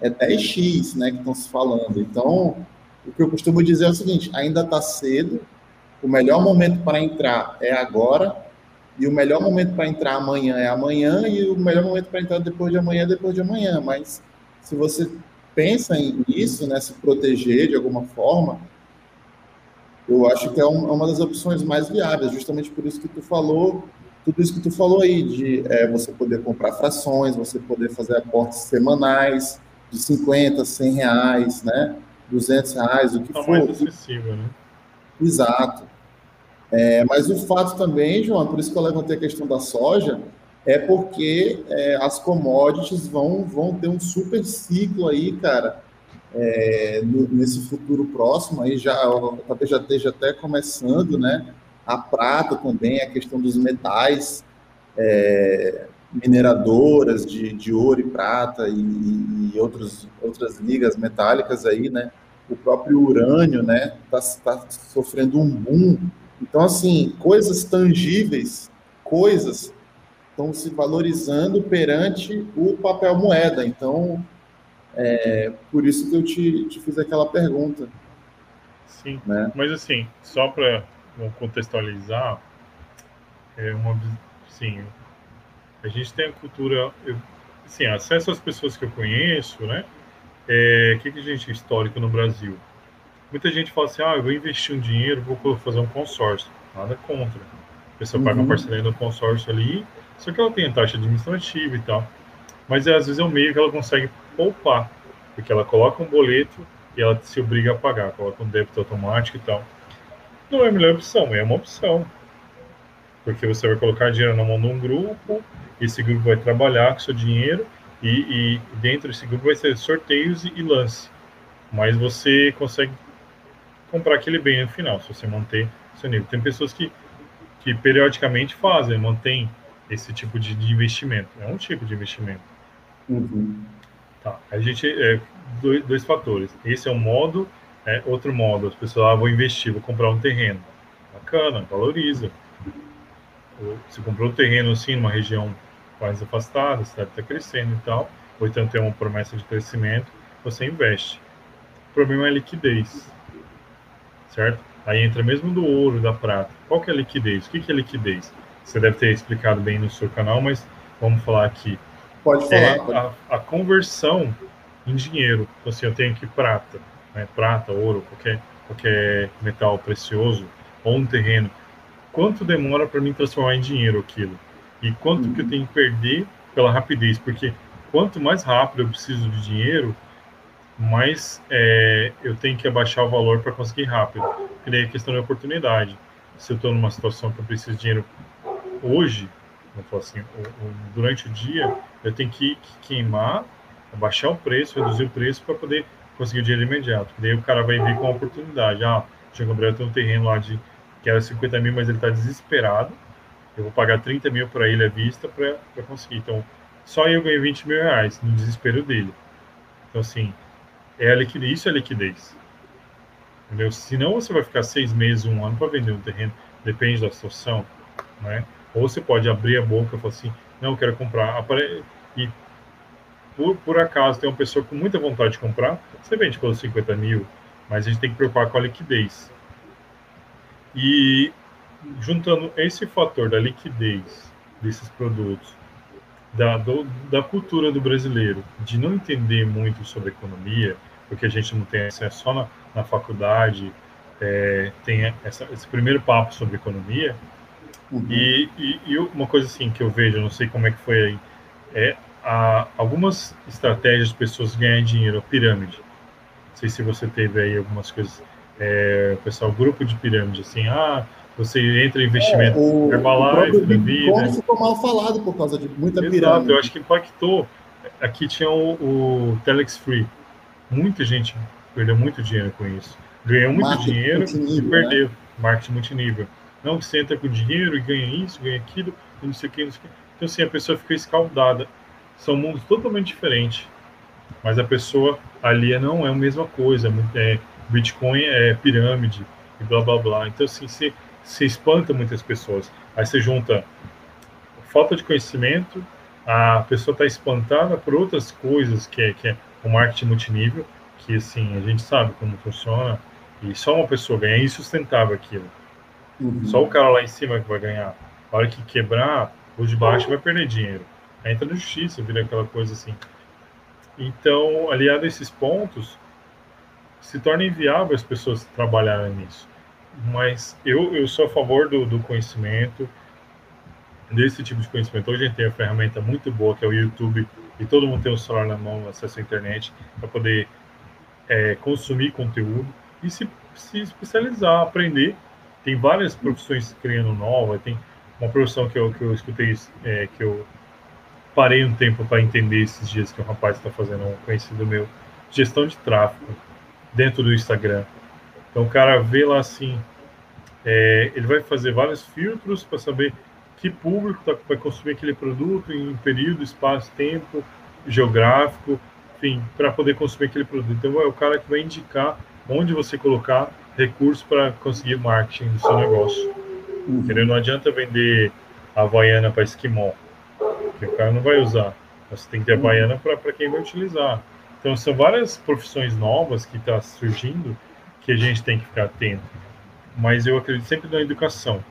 É 10x, né, que estão se falando. Então, o que eu costumo dizer é o seguinte: ainda está cedo, o melhor momento para entrar é agora, e o melhor momento para entrar amanhã é amanhã, e o melhor momento para entrar depois de amanhã é depois de amanhã. Mas se você pensa nisso, né, se proteger de alguma forma, eu acho que é, é uma das opções mais viáveis, justamente por isso que tu falou, tudo isso que tu falou aí, de é, você poder comprar frações, você poder fazer aportes semanais de 50, 100 reais, né, 200 reais, o que for. mais acessível, né? Exato. É, mas o fato também, João, por isso que eu levantei a questão da soja, é porque é, as commodities vão, vão ter um super ciclo aí, cara, é, no, nesse futuro próximo, aí já talvez já esteja até começando, né? A prata também, a questão dos metais, é, mineradoras de, de ouro e prata e, e outros, outras ligas metálicas aí, né? O próprio urânio, né? Está tá sofrendo um boom então, assim, coisas tangíveis, coisas estão se valorizando perante o papel moeda. Então, é por isso que eu te, te fiz aquela pergunta. Sim, né? mas assim, só para contextualizar, é uma, sim, a gente tem a cultura, eu, assim, acesso às pessoas que eu conheço, né? É, o que, que a gente histórico no Brasil? Muita gente fala assim, ah, eu vou investir um dinheiro, vou fazer um consórcio. Nada contra. A pessoa uhum. paga uma parcelinha do consórcio ali, só que ela tem a taxa administrativa e tal. Mas às vezes é um meio que ela consegue poupar, porque ela coloca um boleto e ela se obriga a pagar, coloca um débito automático e tal. Não é a melhor opção, é uma opção. Porque você vai colocar dinheiro na mão de um grupo, esse grupo vai trabalhar com seu dinheiro e, e dentro desse grupo vai ser sorteios e, e lance. Mas você consegue comprar aquele bem no final, se você manter seu nível. Tem pessoas que, que periodicamente fazem, mantêm esse tipo de, de investimento. É um tipo de investimento. Uhum. Tá. A gente é, dois, dois fatores. Esse é um modo, é outro modo. As pessoas ah, vou investir, vou comprar um terreno. Bacana, valoriza. Você comprou um terreno assim numa região mais afastada, a cidade está crescendo e tal, ou então tem uma promessa de crescimento, você investe. O problema é a liquidez, certo? Aí entra mesmo do ouro, da prata. Qual que é a liquidez? O que, que é liquidez? Você deve ter explicado bem no seu canal, mas vamos falar aqui. Pode falar. É pode. A, a, conversão em dinheiro. Então, assim, eu tenho aqui prata, né? prata, ouro, qualquer, qualquer metal precioso, ou um terreno. Quanto demora para mim transformar em dinheiro aquilo? E quanto uhum. que eu tenho que perder pela rapidez? Porque quanto mais rápido eu preciso de dinheiro, mais é, eu tenho que abaixar o valor para conseguir rápido. E daí a questão de oportunidade. Se eu estou numa situação que eu preciso de dinheiro hoje, assim, durante o dia, eu tenho que, queimar, abaixar o preço, reduzir o preço para poder conseguir o dinheiro imediato. Daí o cara vai vir com a oportunidade. Ah, o Gabriel tem um terreno lá de que era 50 mil, mas ele está desesperado. Eu vou pagar 30 mil para ele à vista para conseguir. Então, só eu ganhei 20 mil reais no desespero dele. Então, assim, é a liquidez, isso é a liquidez. Entendeu? Senão você vai ficar seis meses, um ano para vender um terreno, depende da situação, né? Ou você pode abrir a boca e falar assim, não, quero comprar. E por, por acaso tem uma pessoa com muita vontade de comprar, você vende pelos 50 mil, mas a gente tem que preocupar com a liquidez. E juntando esse fator da liquidez desses produtos, da, do, da cultura do brasileiro, de não entender muito sobre economia, porque a gente não tem acesso só na, na faculdade, é, tem essa, esse primeiro papo sobre economia. Uhum. E, e, e, uma coisa assim que eu vejo, não sei como é que foi aí, é a, algumas estratégias de pessoas ganharem dinheiro, a pirâmide. Não sei se você teve aí algumas coisas, é, pessoal, grupo de pirâmide, assim, ah, você entra em investimento é, o, Herbalife, o da vida. ficou mal falado por causa de muita Exato, pirâmide. eu acho que impactou. Aqui tinha o, o Telex Free. Muita gente perdeu muito dinheiro com isso. Ganhou muito Marketing dinheiro e né? perdeu. Né? Marketing multinível. Não, você entra com dinheiro e ganha isso, ganha aquilo, não sei o que, não sei o que. Então, assim, a pessoa fica escaldada. São mundos totalmente diferentes. Mas a pessoa ali não é a mesma coisa. É, Bitcoin é pirâmide e blá blá blá. Então, assim, se se espanta muitas pessoas. Aí você junta falta de conhecimento, a pessoa está espantada por outras coisas, que é, que é o marketing multinível, que assim, a gente sabe como funciona, e só uma pessoa ganha, é insustentável aquilo. Uhum. Só o cara lá em cima que vai ganhar. A hora que quebrar, o de baixo vai perder dinheiro. Aí entra na justiça, vira aquela coisa assim. Então, aliado a esses pontos, se torna inviável as pessoas trabalharem nisso mas eu, eu sou a favor do, do conhecimento, desse tipo de conhecimento. Hoje a gente tem uma ferramenta muito boa que é o YouTube e todo mundo tem o celular na mão, acesso à internet para poder é, consumir conteúdo e se, se especializar, aprender. Tem várias profissões criando nova, tem uma profissão que eu, que eu escutei, é, que eu parei um tempo para entender esses dias que o rapaz está fazendo, um conhecido meu, gestão de tráfego dentro do Instagram. Então o cara vê lá assim, é, ele vai fazer vários filtros para saber que público tá, vai consumir aquele produto em período, espaço, tempo, geográfico, enfim, para poder consumir aquele produto. Então é o cara que vai indicar onde você colocar recursos para conseguir marketing do seu negócio. Uhum. Entendeu? Não adianta vender a Havaiana para esquimó, que o cara não vai usar. Você tem que ter a Havaiana para quem vai utilizar. Então são várias profissões novas que estão tá surgindo que a gente tem que ficar atento. Mas eu acredito sempre na educação.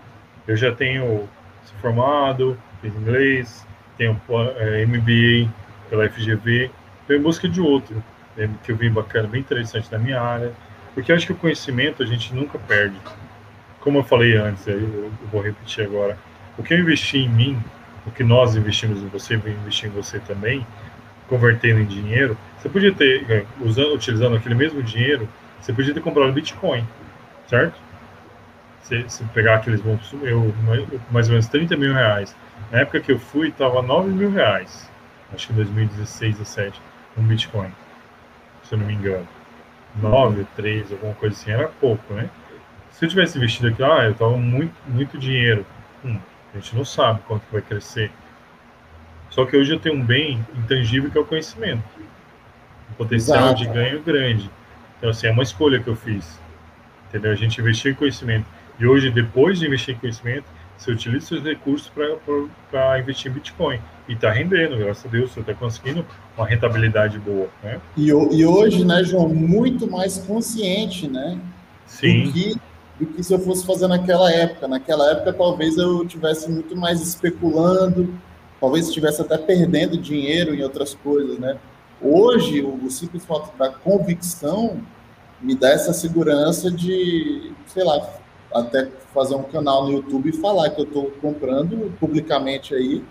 Eu já tenho formado, fiz inglês, tenho é, MBA, pela FGV, estou em busca de outro, né, que eu vi bacana, bem interessante na minha área, porque eu acho que o conhecimento a gente nunca perde. Como eu falei antes, eu, eu vou repetir agora, o que eu investi em mim, o que nós investimos em você, eu investi em você também, convertendo em dinheiro, você podia ter, é, usando, utilizando aquele mesmo dinheiro, você podia ter comprado Bitcoin, certo? Se, se pegar aqueles, eu, mais ou menos 30 mil reais. Na época que eu fui, estava 9 mil reais. Acho que 2016, 17, um Bitcoin. Se eu não me engano. 9, 3, alguma coisa assim, era pouco, né? Se eu tivesse investido aqui, ah, eu tava muito, muito dinheiro. Hum, a gente não sabe quanto vai crescer. Só que hoje eu tenho um bem intangível que é o conhecimento. Um potencial Exato. de ganho grande. Então, assim, é uma escolha que eu fiz. Entendeu? A gente investiu em conhecimento. E hoje, depois de investir em conhecimento, você utiliza seus recursos para investir em Bitcoin. E está rendendo, graças a Deus, você está conseguindo uma rentabilidade boa. Né? E, e, hoje, né, João, muito mais consciente, né? Sim. Do que, do que se eu fosse fazer naquela época. Naquela época, talvez eu tivesse muito mais especulando, talvez estivesse até perdendo dinheiro em outras coisas, né? Hoje, o, o simples fato da convicção me dá essa segurança de, sei lá, até fazer um canal no YouTube e falar que eu estou comprando publicamente aí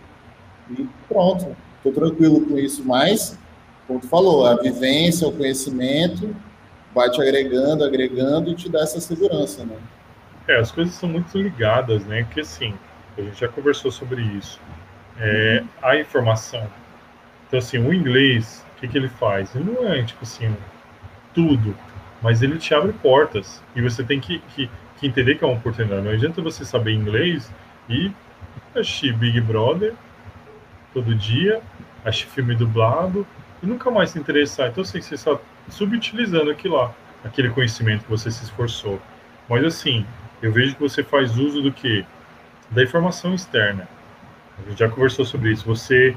e pronto, estou tranquilo com isso, mas, como tu falou, a vivência, o conhecimento vai te agregando, agregando e te dá essa segurança, né? É, as coisas são muito ligadas, né? Porque assim, a gente já conversou sobre isso é, a informação. Então, assim, o inglês, o que, que ele faz? Ele não é, tipo assim, tudo, mas ele te abre portas. E você tem que, que, que entender que é uma oportunidade. Não adianta você saber inglês e assistir Big Brother todo dia, assistir filme dublado e nunca mais se interessar. Então, assim, você está subutilizando aquilo lá, aquele conhecimento que você se esforçou. Mas, assim, eu vejo que você faz uso do que? Da informação externa. A gente já conversou sobre isso. Você,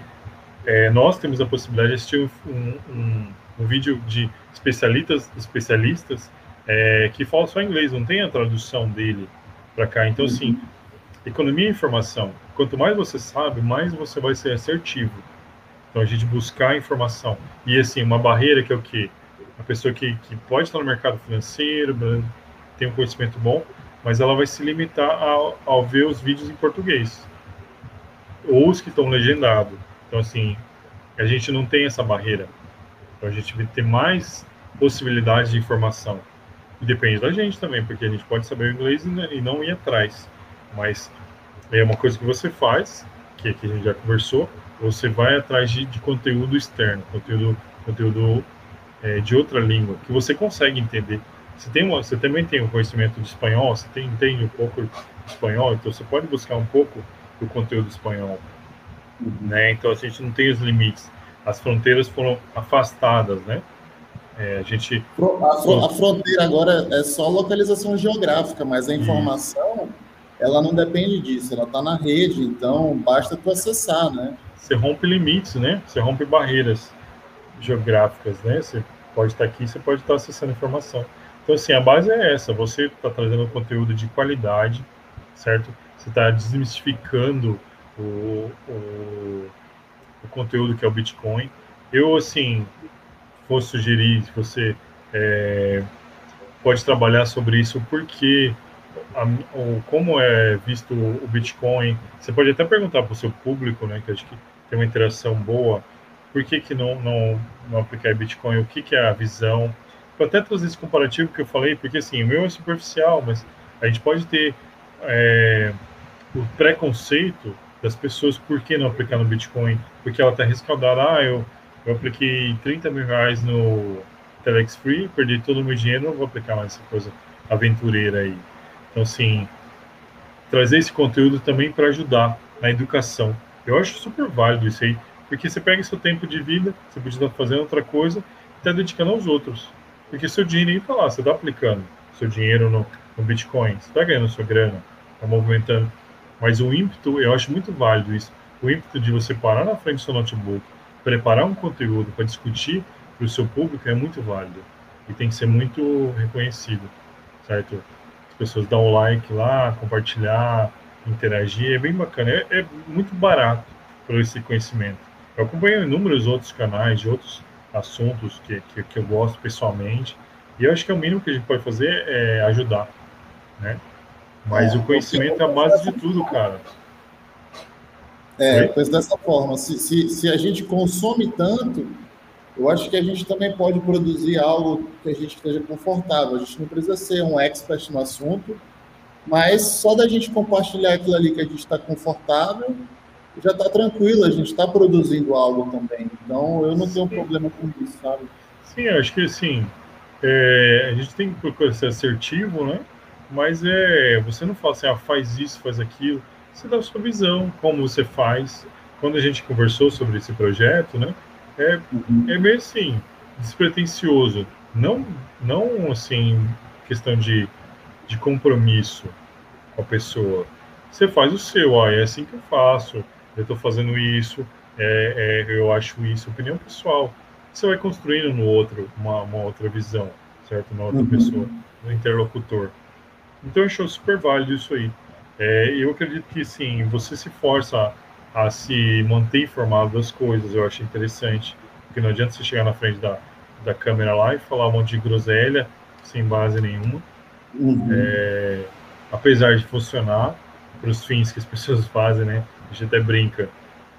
é, nós temos a possibilidade de assistir um, um, um vídeo de especialistas, especialistas é, que falam só inglês, não tem a tradução dele para cá. Então, assim, uhum. economia e informação. Quanto mais você sabe, mais você vai ser assertivo. Então, a gente buscar informação. E, assim, uma barreira que é o quê? A pessoa que, que pode estar no mercado financeiro, tem um conhecimento bom, mas ela vai se limitar ao, ao ver os vídeos em português ou os que estão legendados. Então, assim, a gente não tem essa barreira. Então, a gente vai ter mais possibilidades de informação. E depende da gente também, porque a gente pode saber o inglês e não ir atrás. Mas é uma coisa que você faz, que aqui a gente já conversou, você vai atrás de, de conteúdo externo, conteúdo, conteúdo é, de outra língua, que você consegue entender. Você, tem uma, você também tem um conhecimento de espanhol, você tem, entende um pouco de espanhol, então você pode buscar um pouco do conteúdo espanhol. Né? Então a gente não tem os limites. As fronteiras foram afastadas, né? É, a gente a, a, fronteira agora é só localização geográfica, mas a informação ela não depende disso, ela está na rede, então basta tu acessar, né? Você rompe limites, né? Você rompe barreiras geográficas, né? Você pode estar aqui, você pode estar acessando informação. Então assim, a base é essa. Você está trazendo conteúdo de qualidade, certo? você está desmistificando o, o, o, conteúdo que é o Bitcoin. Eu, assim, vou sugerir que você é, pode trabalhar sobre isso, porque a, o, como é visto o Bitcoin, você pode até perguntar para o seu público, né, que acho que tem uma interação boa, por que, que não, não, não aplicar Bitcoin, o que, que é a visão. Eu até trazer esse comparativo que eu falei, porque assim, o meu é superficial, mas a gente pode ter é, o preconceito das pessoas, por que não aplicar no Bitcoin? Porque ela está rescaldada, ah, eu, eu apliquei 30 mil reais no Telex Free, perdi todo o meu dinheiro, não vou aplicar mais essa coisa aventureira aí. Então, assim, trazer esse conteúdo também para ajudar na educação. Eu acho super válido isso aí, porque você pega seu tempo de vida, você podia estar fazendo outra coisa, está dedicando aos outros. Porque seu dinheiro está lá, você está aplicando seu dinheiro no, no Bitcoin, você está ganhando sua grana, está movimentando. Mas o ímpeto, eu acho muito válido isso. O ímpeto de você parar na frente do seu notebook, preparar um conteúdo para discutir para o seu público é muito válido. E tem que ser muito reconhecido, certo? As pessoas dão o like lá, compartilhar, interagir, é bem bacana. É, é muito barato por esse conhecimento. Eu acompanho inúmeros outros canais de outros assuntos que, que, que, eu gosto pessoalmente, e eu acho que é o mínimo que a gente pode fazer é ajudar, né? Mas é, o conhecimento é a base de tudo, cara. É, pois dessa forma, se, se, se a gente consome tanto, eu acho que a gente também pode produzir algo que a gente esteja confortável. A gente não precisa ser um expert no assunto, mas só da gente compartilhar aquilo ali que a gente está confortável, já está tranquilo, a gente está produzindo algo também. Então, eu não tenho problema com isso, sabe? Sim, acho que assim, é, a gente tem que procurar ser assertivo, né? Mas é, você não fala assim, ah, faz isso, faz aquilo. Você dá a sua visão, como você faz. Quando a gente conversou sobre esse projeto, né? É, uhum. é meio assim, despretensioso. Não, não assim, questão de, de compromisso com a pessoa. Você faz o seu, ah, é assim que eu faço, eu estou fazendo isso, é, é, eu acho isso, opinião pessoal. Você vai construindo no outro uma, uma outra visão, certo? Na outra uhum. pessoa, no interlocutor. Então eu acho super válido isso aí. É, eu acredito que sim, você se força a, a, se manter informado das coisas, eu acho interessante. Porque não adianta você chegar na frente da, da câmera lá e falar um monte de groselha sem base nenhuma. Uhum. É, apesar de funcionar para os fins que as [LAUGHS] pessoas fazem, né? A gente até brinca.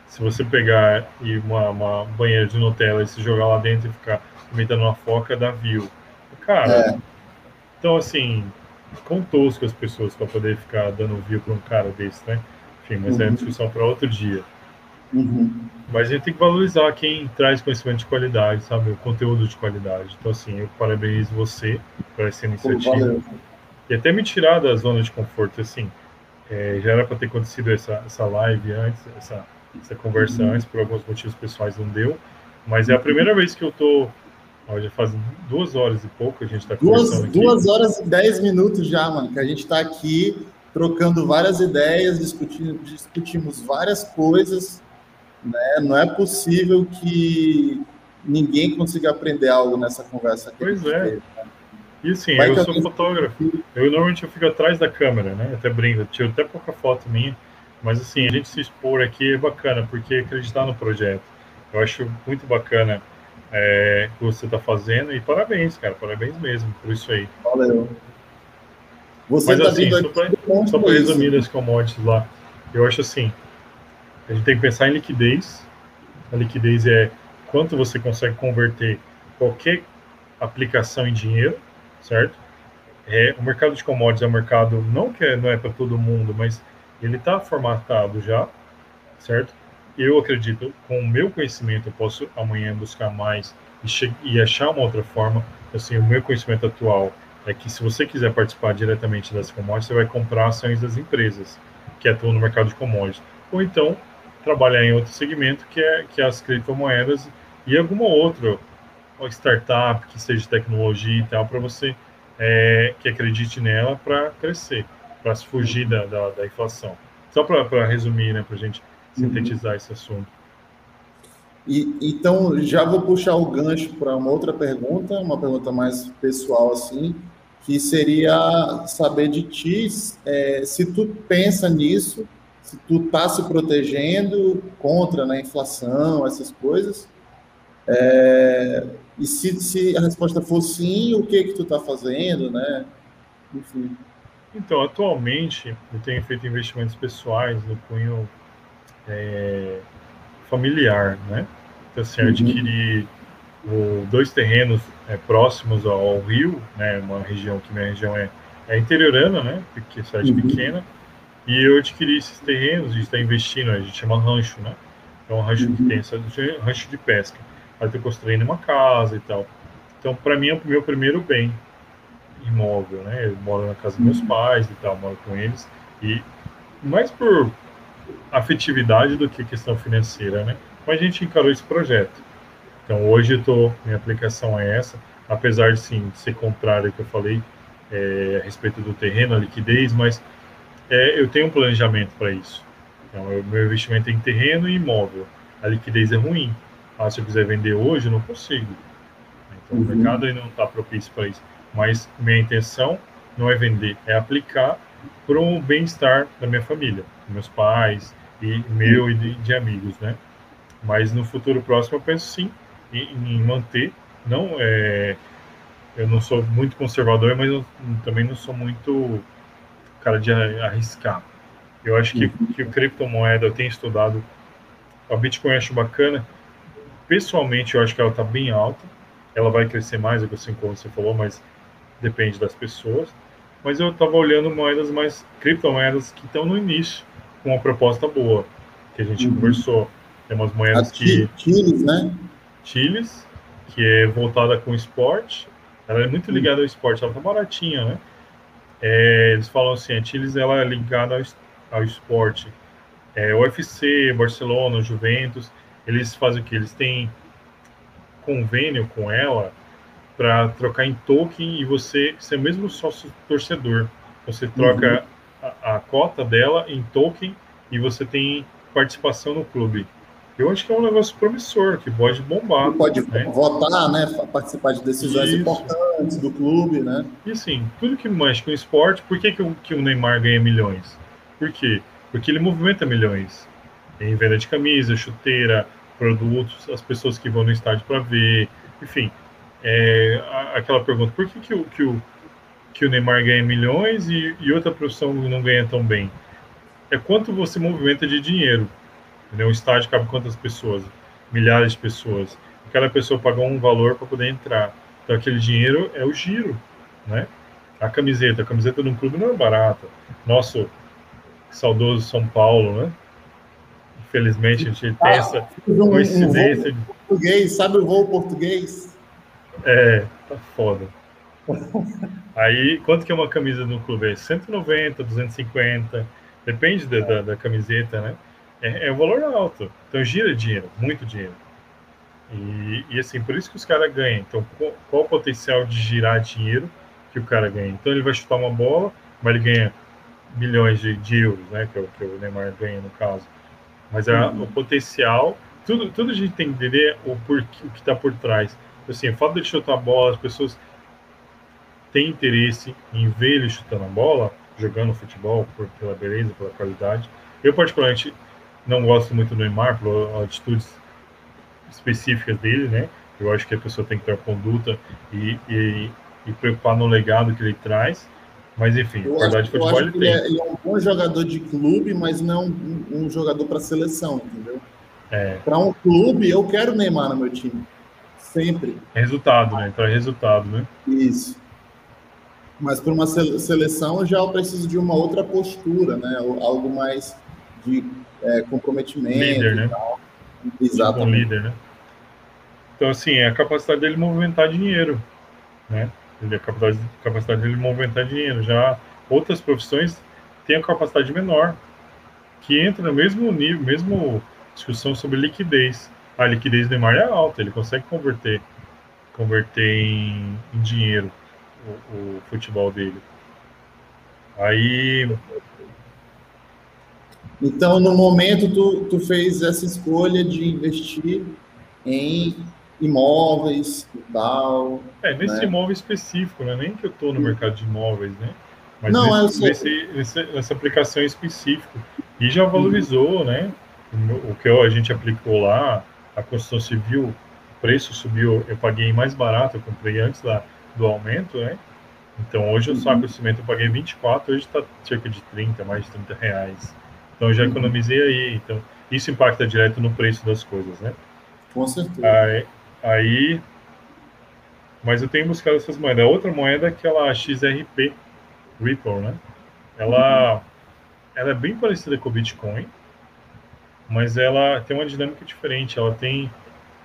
Se você pegar e uma, uma banheira de Nutella e se jogar lá dentro e ficar imitando uma foca, dá view. Cara, é. então assim, quão tosco as pessoas para poder ficar dando view para um cara desse, né? Enfim, mas uhum. é discussão para outro dia. Uhum. Mas a gente tem que valorizar quem traz conhecimento de qualidade, sabe? O conteúdo de qualidade. Então, assim, eu parabenizo você por essa iniciativa. e até me tirar da zona de conforto, assim. É, já era para ter acontecido essa, essa live antes, essa, essa conversa uhum. antes, por alguns motivos pessoais não deu. Mas é a primeira vez que eu tô Ó, já faz duas horas e pouco a gente está conversando aqui. Duas horas e dez minutos já, mano, que a gente está aqui trocando várias ideias, discutindo, discutimos várias coisas. Né? Não é possível que ninguém consiga aprender algo nessa conversa aqui. Pois é. Teve? E Vai eu sou fotógrafo. Eu normalmente eu fico atrás da câmera, né? Até brinco, tiro até pouca foto minha. Mas assim, a gente se expor aqui é bacana, porque acreditar no projeto. Eu acho muito bacana é, que você está fazendo e parabéns, cara, parabéns mesmo por isso aí. Valeu. Você Mas tá assim, só para resumir as commodities lá, eu acho assim, a gente tem que pensar em liquidez. A liquidez é quanto você consegue converter qualquer aplicação em dinheiro, certo? É, o mercado de commodities é um mercado não que é, não é para todo mundo, mas ele está formatado já, certo? eu acredito, com o meu conhecimento, eu posso amanhã buscar mais e, e achar uma outra forma. Assim, o meu conhecimento atual é que se você quiser participar diretamente das commodities, você vai comprar ações das empresas que atuam no mercado de commodities. Ou então, trabalhar em outro segmento, que é, que é as criptomoedas e alguma outra startup que seja tecnologia e tal, para você é, que acredite nela para crescer, para se fugir da, da, da inflação. Só para resumir, né, para a gente sintetizar uhum. esse assunto. E, então, já vou puxar o gancho para uma outra pergunta, uma pergunta mais pessoal assim, que seria saber de ti é, se tu pensa nisso, se tu está se protegendo contra a né, inflação, essas coisas. É, e se, se, a resposta for sim, o que que tu está fazendo, né? Enfim. Então, atualmente, eu tenho feito investimentos pessoais no cunho é, familiar, né? Então, assim, eu uhum. adquiri o, dois terrenos é, próximos ao rio, né? Uma região que minha região é, é interiorana, né? Porque é cidade uhum. pequena. E eu adquiri esses terrenos, a gente está investindo, a gente chama rancho, né? É um rancho uhum. que tem essa, rancho de pesca. Aí estou construindo uma casa e tal. Então, para mim, é o meu primeiro bem imóvel, né? Eu moro na casa dos meus uhum. pais e tal, moro com eles. E mais por afetividade do que questão financeira, né? Mas a gente encarou esse projeto. Então hoje eu tô, minha aplicação é essa, apesar de sim ser contrário ao que eu falei é, a respeito do terreno, a liquidez, mas é, eu tenho um planejamento para isso. Então o meu investimento é em terreno e imóvel. A liquidez é ruim. Ah, se eu quiser vender hoje, eu não consigo. Então uhum. o mercado ainda não está propício para isso. Mas minha intenção não é vender, é aplicar para o bem-estar da minha família, meus pais e meu e de, de, amigos, né? Mas no futuro próximo eu penso sim em, em manter. Não é, eu não sou muito conservador, mas eu também não sou muito cara de arriscar. Eu acho que, que o criptomoeda eu tenho estudado. A Bitcoin eu acho bacana. Pessoalmente, eu acho que ela está bem alta. Ela vai crescer mais, assim como você falou, mas depende das pessoas. Mas eu estava olhando moedas mais criptomoedas que estão no início, com uma proposta boa, que a gente uhum. conversou. Tem umas moedas que. Chiles, né? Chiles, que é voltada com esporte. Ela é muito ligada ao esporte, ela tá baratinha, né? É, eles falam assim, a Chiles ela é ligada ao, ao esporte. É, UFC, Barcelona, Juventus, eles fazem o que? Eles têm convênio com ela para trocar em token e você ser mesmo sócio torcedor. Você troca uhum. a, a, cota dela em token e você tem participação no clube. Eu acho que é um negócio promissor, que pode bombar. Você pode né? votar, né? Participar de decisões Isso. importantes do clube, né? E assim, tudo que mexe com esporte, por que, que, o, que o Neymar ganha milhões? Por quê? Porque ele movimenta milhões. Em venda de camisa, chuteira, produtos, as pessoas que vão no estádio para ver, enfim. É, aquela pergunta, por que, que, o, que, o, que o Neymar ganha milhões e, e outra profissão não ganha tão bem? É quanto você movimenta de dinheiro. Entendeu? Um estádio cabe quantas pessoas? Milhares de pessoas. Aquela pessoa pagou um valor para poder entrar. Então aquele dinheiro é o giro, né? A camiseta, a camiseta de um clube não é barata. Nosso saudoso São Paulo, né? Infelizmente a gente tem ah, essa coincidência. Um português, sabe o voo português? É, tá foda. Aí, quanto que é uma camisa no clube? É 190, 250, depende da, da, da camiseta, né? é, é um valor alto. Então gira dinheiro, muito dinheiro. E, e assim, por isso que os caras ganham. Então, qual, qual, o potencial de girar dinheiro que o cara ganha? Então ele vai chutar uma bola, mas ele ganha milhões de, de euros, né? Que é o que o Neymar ganha no caso. Mas é, uhum. o potencial, tudo, tudo a gente tem que entender o, por, o que está por trás. Assim, o fato de chutar a bola, as pessoas têm interesse em ver ele chutando a bola, jogando futebol, por, pela beleza, pela qualidade. Eu, particularmente, não gosto muito do Neymar por atitudes específicas dele, né? Eu acho que a pessoa tem que ter a conduta e, e, e preocupar no legado que ele traz. Mas enfim, eu a verdade, futebol ele, ele, é, ele é, um bom jogador de clube, mas não um, um jogador para seleção, entendeu? É. Para um clube, eu quero Neymar no meu time. Sempre. Resultado, né? Para resultado, né? Isso. Mas para uma seleção, já eu preciso de uma outra postura, né? Algo mais de é, comprometimento. Líder, né? Exatamente. Tipo líder, né? Então, assim, é a capacidade dele movimentar dinheiro, né? A capacidade, capacidade dele movimentar dinheiro. Já outras profissões têm a capacidade menor, que entra no mesmo nível, mesmo discussão sobre liquidez. A liquidez do Neymar é alta, ele consegue converter, converter em, em dinheiro o, o futebol dele. Aí então, no momento, tu, tu fez essa escolha de investir em imóveis e tal. É, nesse né? imóvel específico, né? Nem que eu estou no mercado de imóveis, né? Mas Não, nesse, nesse, nesse, nessa aplicação específica. E já valorizou, uhum. né? O que a gente aplicou lá, a construção civil, o preço subiu, eu paguei mais barato, eu comprei antes da, do aumento, né? Então hoje o saco de cimento eu paguei 24, hoje está cerca de 30, mais de 30 reais. Então eu já economizei aí. Então isso impacta direto no preço das coisas, né? Com certeza. Aí, aí mas eu tenho buscado essas moedas. A outra moeda é aquela XRP Ripple, né? Ela, uhum. ela é bem parecida com o Bitcoin, mas ela tem uma dinâmica diferente. Ela tem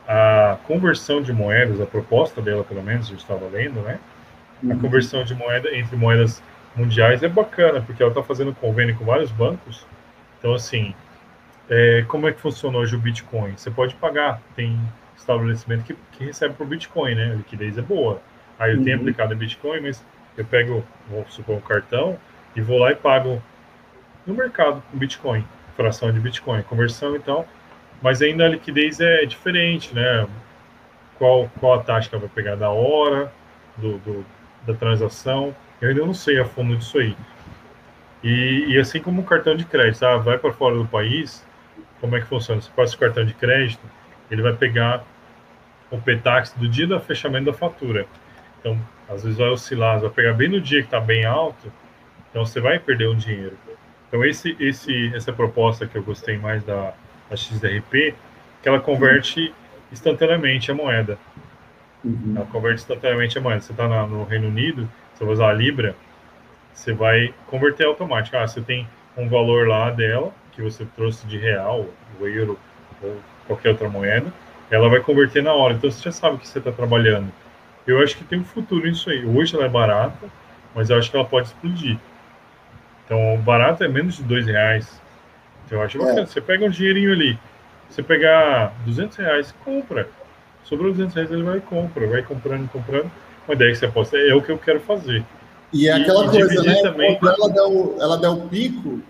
a conversão de moedas, a proposta dela, pelo menos, eu estava lendo, né? A uhum. conversão de moeda entre moedas mundiais é bacana, porque ela está fazendo convênio com vários bancos então, assim, é, como é que funciona hoje o Bitcoin? Você pode pagar, tem estabelecimento que, que recebe por Bitcoin, né? A liquidez é boa. Aí eu uhum. tenho aplicado em Bitcoin, mas eu pego, vou supor, um cartão e vou lá e pago no mercado com Bitcoin, fração de Bitcoin, conversão e tal. Mas ainda a liquidez é diferente, né? Qual, qual a taxa que ela vai pegar da hora, do, do da transação. Eu ainda não sei a fundo disso aí. E, e, assim como o cartão de crédito, ah, vai para fora do país, como é que funciona? Você passa o cartão de crédito, ele vai pegar o PETAX do dia do fechamento da fatura. Então, às vezes vai oscilar, vai pegar bem no dia que está bem alto, então você vai perder um dinheiro. Então, esse, esse, essa proposta que eu gostei mais da, da XRP, que ela converte instantaneamente a moeda. Uhum. Ela converte instantaneamente a moeda. Você está no Reino Unido, você vai usar a Libra, você vai converter automático. Ah, você tem um valor lá dela, que você trouxe de real, o euro ou qualquer outra moeda, ela vai converter na hora. Então você já sabe que você está trabalhando. Eu acho que tem um futuro nisso aí. Hoje ela é barata, mas eu acho que ela pode explodir. Então, barato é menos de dois reais. Então, eu acho é. bacana. Você pega um dinheirinho ali, você pegar 200 reais, compra. Sobrou 200 reais, ele vai e compra. Vai comprando, comprando. Uma ideia que você aposta é o que eu quero fazer. E é aquela e coisa, né? Também... Quando ela der, o, ela der o pico,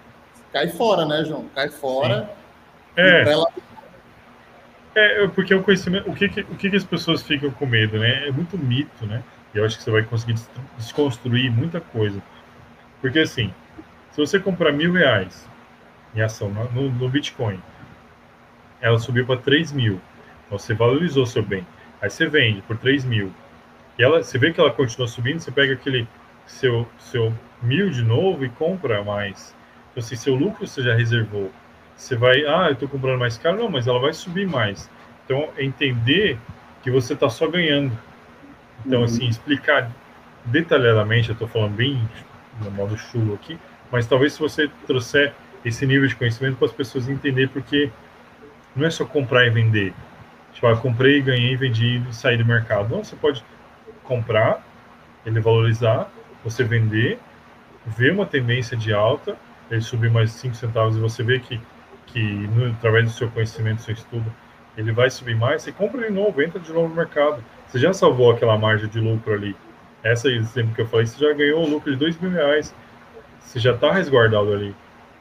cai fora, né, João? Cai fora. Sim. É. Ela... É, porque o conhecimento, o que, que, o que, que as pessoas ficam com medo, né? É muito mito, né? E eu acho que você vai conseguir desconstruir muita coisa. Porque assim, se você comprar mil reais em ação no, no Bitcoin, ela subiu para 3 mil. Então você valorizou seu bem. Aí você vende por 3 mil. E ela, você vê que ela continua subindo, você pega aquele seu, seu mil de novo e compra mais. Então, assim, seu lucro você já reservou. Você vai, ah, eu estou comprando mais caro, não, mas ela vai subir mais. Então, é entender que você está só ganhando. Então, assim, uhum. assim, explicar detalhadamente, eu estou falando bem no modo chulo aqui, mas talvez se você trouxer esse nível de conhecimento para as pessoas entenderem, porque não é só comprar e vender. Tipo, ah, comprei, ganhei, vendi e saí do mercado. Não, você pode comprar, ele valorizar, você vender, ver uma tendência de alta, ele subir mais 5 centavos e você vê que, que no, através do seu conhecimento, seu estudo, ele vai subir mais, você compra de novo, entra de novo no mercado. Você já salvou aquela margem de lucro ali. Essa exemplo que eu falei, você já ganhou um lucro de 2 mil reais. Você já está resguardado ali.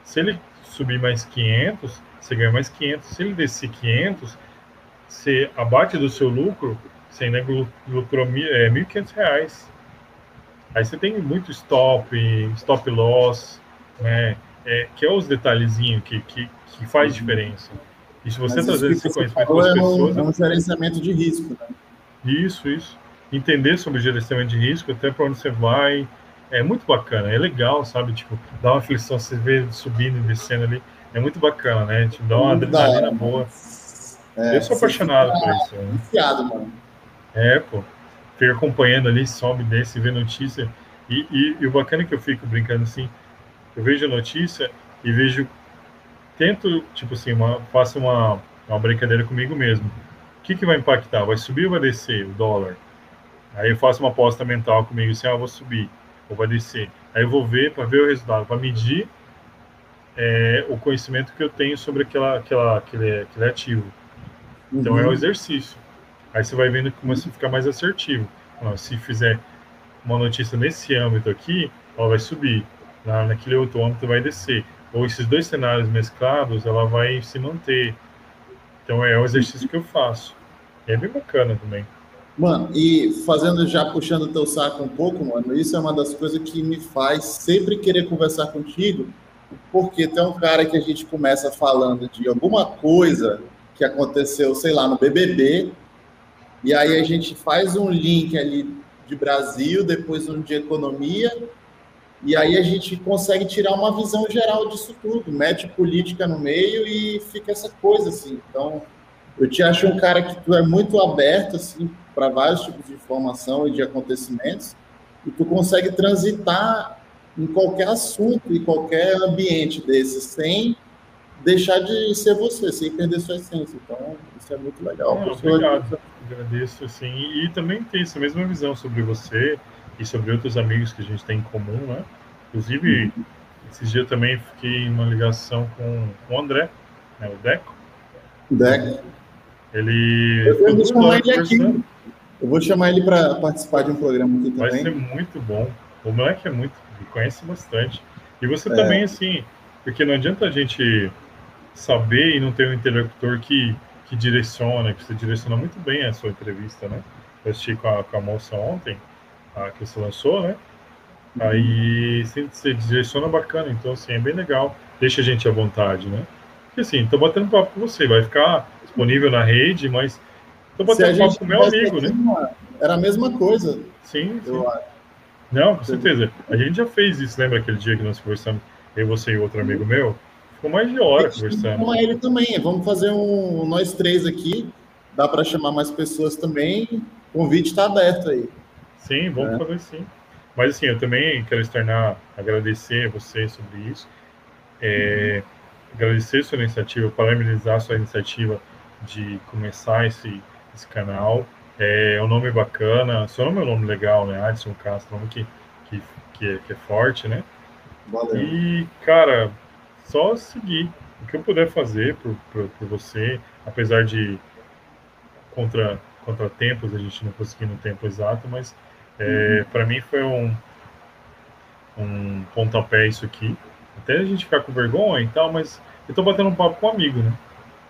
Se ele subir mais 500, você ganha mais 500. Se ele descer 500, você abate do seu lucro, você ainda lucrou é, 1.500 reais. Aí você tem muito stop, stop loss, né? É, que é os detalhezinhos que, que, que faz uhum. diferença. E se você trazer esse conhecimento para as pessoas. É um gerenciamento de risco, né? Isso, isso. Entender sobre gerenciamento de risco, até para onde você vai. É muito bacana, é legal, sabe? Tipo, dá uma aflição, você vê subindo e descendo ali. É muito bacana, né? Te dá uma adrenalina boa. É, eu sou apaixonado por isso. Né? Viciado, mano. É, pô fica acompanhando ali, sobe, desce, vê notícia. E, e, e, o bacana é que eu fico brincando assim, eu vejo a notícia e vejo, tento, tipo assim, uma, faço uma, uma brincadeira comigo mesmo. O que, que vai impactar? Vai subir ou vai descer o dólar? Aí eu faço uma aposta mental comigo, assim, ah, vou subir, ou vai descer. Aí eu vou ver para ver o resultado, para medir é, o conhecimento que eu tenho sobre aquela, aquela, aquele, aquele ativo. Então uhum. é um exercício. Aí você vai vendo que começa a ficar mais assertivo. se fizer uma notícia nesse âmbito aqui, ela vai subir. Na, naquele outro âmbito vai descer. Ou esses dois cenários mesclados, ela vai se manter. Então é o exercício que eu faço. É bem bacana também. Mano, e fazendo já puxando teu saco um pouco, mano, isso é uma das coisas que me faz sempre querer conversar contigo, porque tem um cara que a gente começa falando de alguma coisa que aconteceu, sei lá, no BBB, e aí a gente faz um link ali de Brasil, depois um de economia, e aí a gente consegue tirar uma visão geral disso tudo, mete política no meio e fica essa coisa assim. Então, eu te acho um cara que tu é muito aberto assim para vários tipos de informação e de acontecimentos, e tu consegue transitar em qualquer assunto e qualquer ambiente desse sem deixar de ser você, sem perder sua essência. Então, isso é muito legal. Não, obrigado. Agradeço, assim. E, e, também tem essa mesma visão sobre você e sobre outros amigos que a gente tem em comum, né? Inclusive, uhum. esses dias eu também fiquei em uma ligação com, com o André, né, o Deco. Deco. Ele. Eu, eu vou chamar ele aqui. Eu vou chamar ele para participar de um programa aqui também. Vai ser muito bom. O moleque é muito. conhece bastante. E você é. também, assim, porque não adianta a gente saber e não ter um interlocutor que, que direciona, que você direciona muito bem a sua entrevista, né? Eu assisti com a, com a moça ontem, a, que você lançou, né? Aí você, você direciona bacana, então assim, é bem legal, deixa a gente à vontade, né? Porque assim, tô batendo papo com você, vai ficar disponível na rede, mas tô batendo papo com meu amigo, né? Era a mesma coisa. Sim, sim. Não, com certeza. A gente já fez isso, lembra aquele dia que nós conversamos, eu, você e outro amigo meu? Ficou mais de hora conversando. Vamos ele também. Vamos fazer um nós três aqui. Dá para chamar mais pessoas também. O convite está aberto aí. Sim, vamos é. fazer sim. Mas assim, eu também quero externar, agradecer a você sobre isso. É, uhum. Agradecer sua iniciativa, parabenizar sua iniciativa de começar esse, esse canal. É, é um nome bacana, seu nome é um nome legal, né? Adson Castro, nome que, que, que, é, que é forte, né? Valeu. E, cara, só seguir. O que eu puder fazer por, por, por você, apesar de contra contratempos, a gente não conseguir no tempo exato, mas é, uhum. para mim foi um, um pontapé isso aqui. Até a gente ficar com vergonha e tal, mas eu tô batendo um papo com um amigo, né?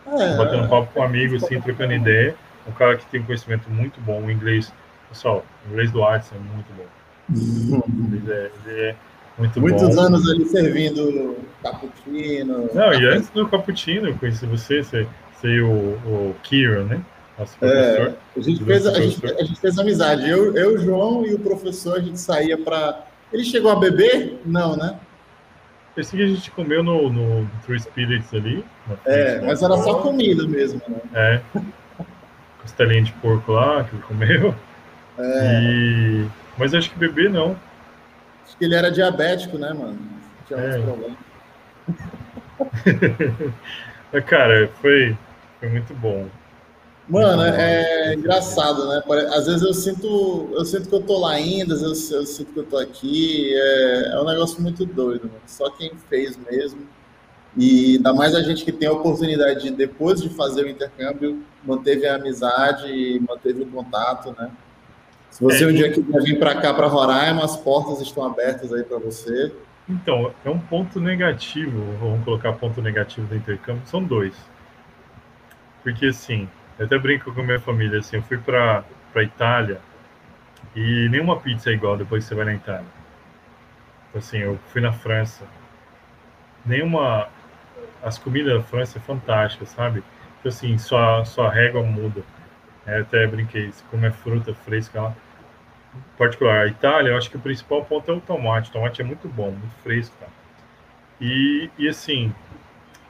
É, tô batendo um papo com um amigo, assim, trocando ideia. Um cara que tem um conhecimento muito bom, o inglês. Pessoal, o inglês do Arts é muito bom. Uhum. Ele é, ele é muito Muitos bom. anos ali servindo cappuccino. Não, e antes do cappuccino, eu conheci você, você, você e o, o Kieran, né? É, a, gente fez, a, gente, a gente fez amizade. Eu, eu, João e o professor, a gente saía para. Ele chegou a beber? Não, né? Esse que a gente comeu no, no Three Spirits ali. É, mas era só comida mesmo, né? É. Costelinha de porco lá que ele comeu. É. E... Mas acho que beber não. Acho que ele era diabético, né, mano? Tinha é. problemas. [LAUGHS] Cara, foi, foi muito bom. Mano, é, é engraçado, né? Às vezes eu sinto, eu sinto que eu tô lá ainda, às vezes eu sinto que eu tô aqui. É, é um negócio muito doido, mano. Só quem fez mesmo. E ainda mais a gente que tem a oportunidade de, depois de fazer o intercâmbio, manteve a amizade e manteve o contato, né? Se você é, um dia quiser vir para cá, para Roraima, as portas estão abertas aí para você. Então, é um ponto negativo, vamos colocar ponto negativo do intercâmbio, são dois. Porque, assim, eu até brinco com a minha família, assim, eu fui para para Itália e nenhuma pizza é igual depois que você vai na Itália. Assim, eu fui na França, nenhuma as comidas da França é fantástica, sabe? Então, assim, sua sua régua muda. É, até brinquei, se comer fruta fresca lá. Particular, a Itália, eu acho que o principal ponto é o tomate. O tomate é muito bom, muito fresco, tá? E, e assim,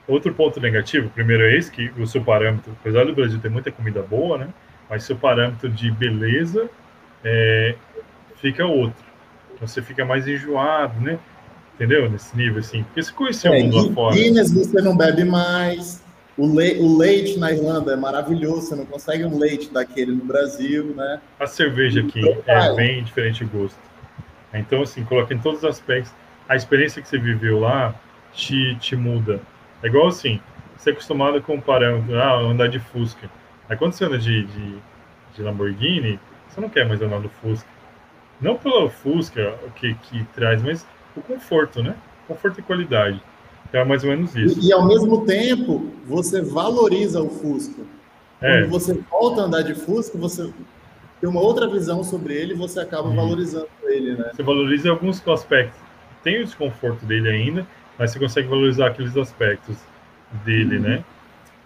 Outro ponto negativo, primeiro é esse, que o seu parâmetro, apesar do Brasil ter muita comida boa, né? Mas seu parâmetro de beleza é, fica outro. Você fica mais enjoado, né? Entendeu? Nesse nível, assim. Porque você conheceu é, o mundo lá fora. Guinness você não bebe mais. O, le o leite na Irlanda é maravilhoso. Você não consegue um leite daquele no Brasil, né? A cerveja aqui então, é bem diferente de gosto. Então, assim, coloca em todos os aspectos. A experiência que você viveu lá te, te muda é igual assim, você é acostumado com o parâmetro, ah, andar de Fusca. Aí quando você anda de, de, de Lamborghini, você não quer mais andar do Fusca. Não pelo Fusca que, que traz, mas o conforto, né? Conforto e qualidade. É mais ou menos isso. E, e ao mesmo tempo, você valoriza o Fusca. É. Quando você volta a andar de Fusca, você tem uma outra visão sobre ele e você acaba uhum. valorizando ele, né? Você valoriza alguns aspectos. Tem o desconforto dele ainda, mas você consegue valorizar aqueles aspectos dele, uhum. né?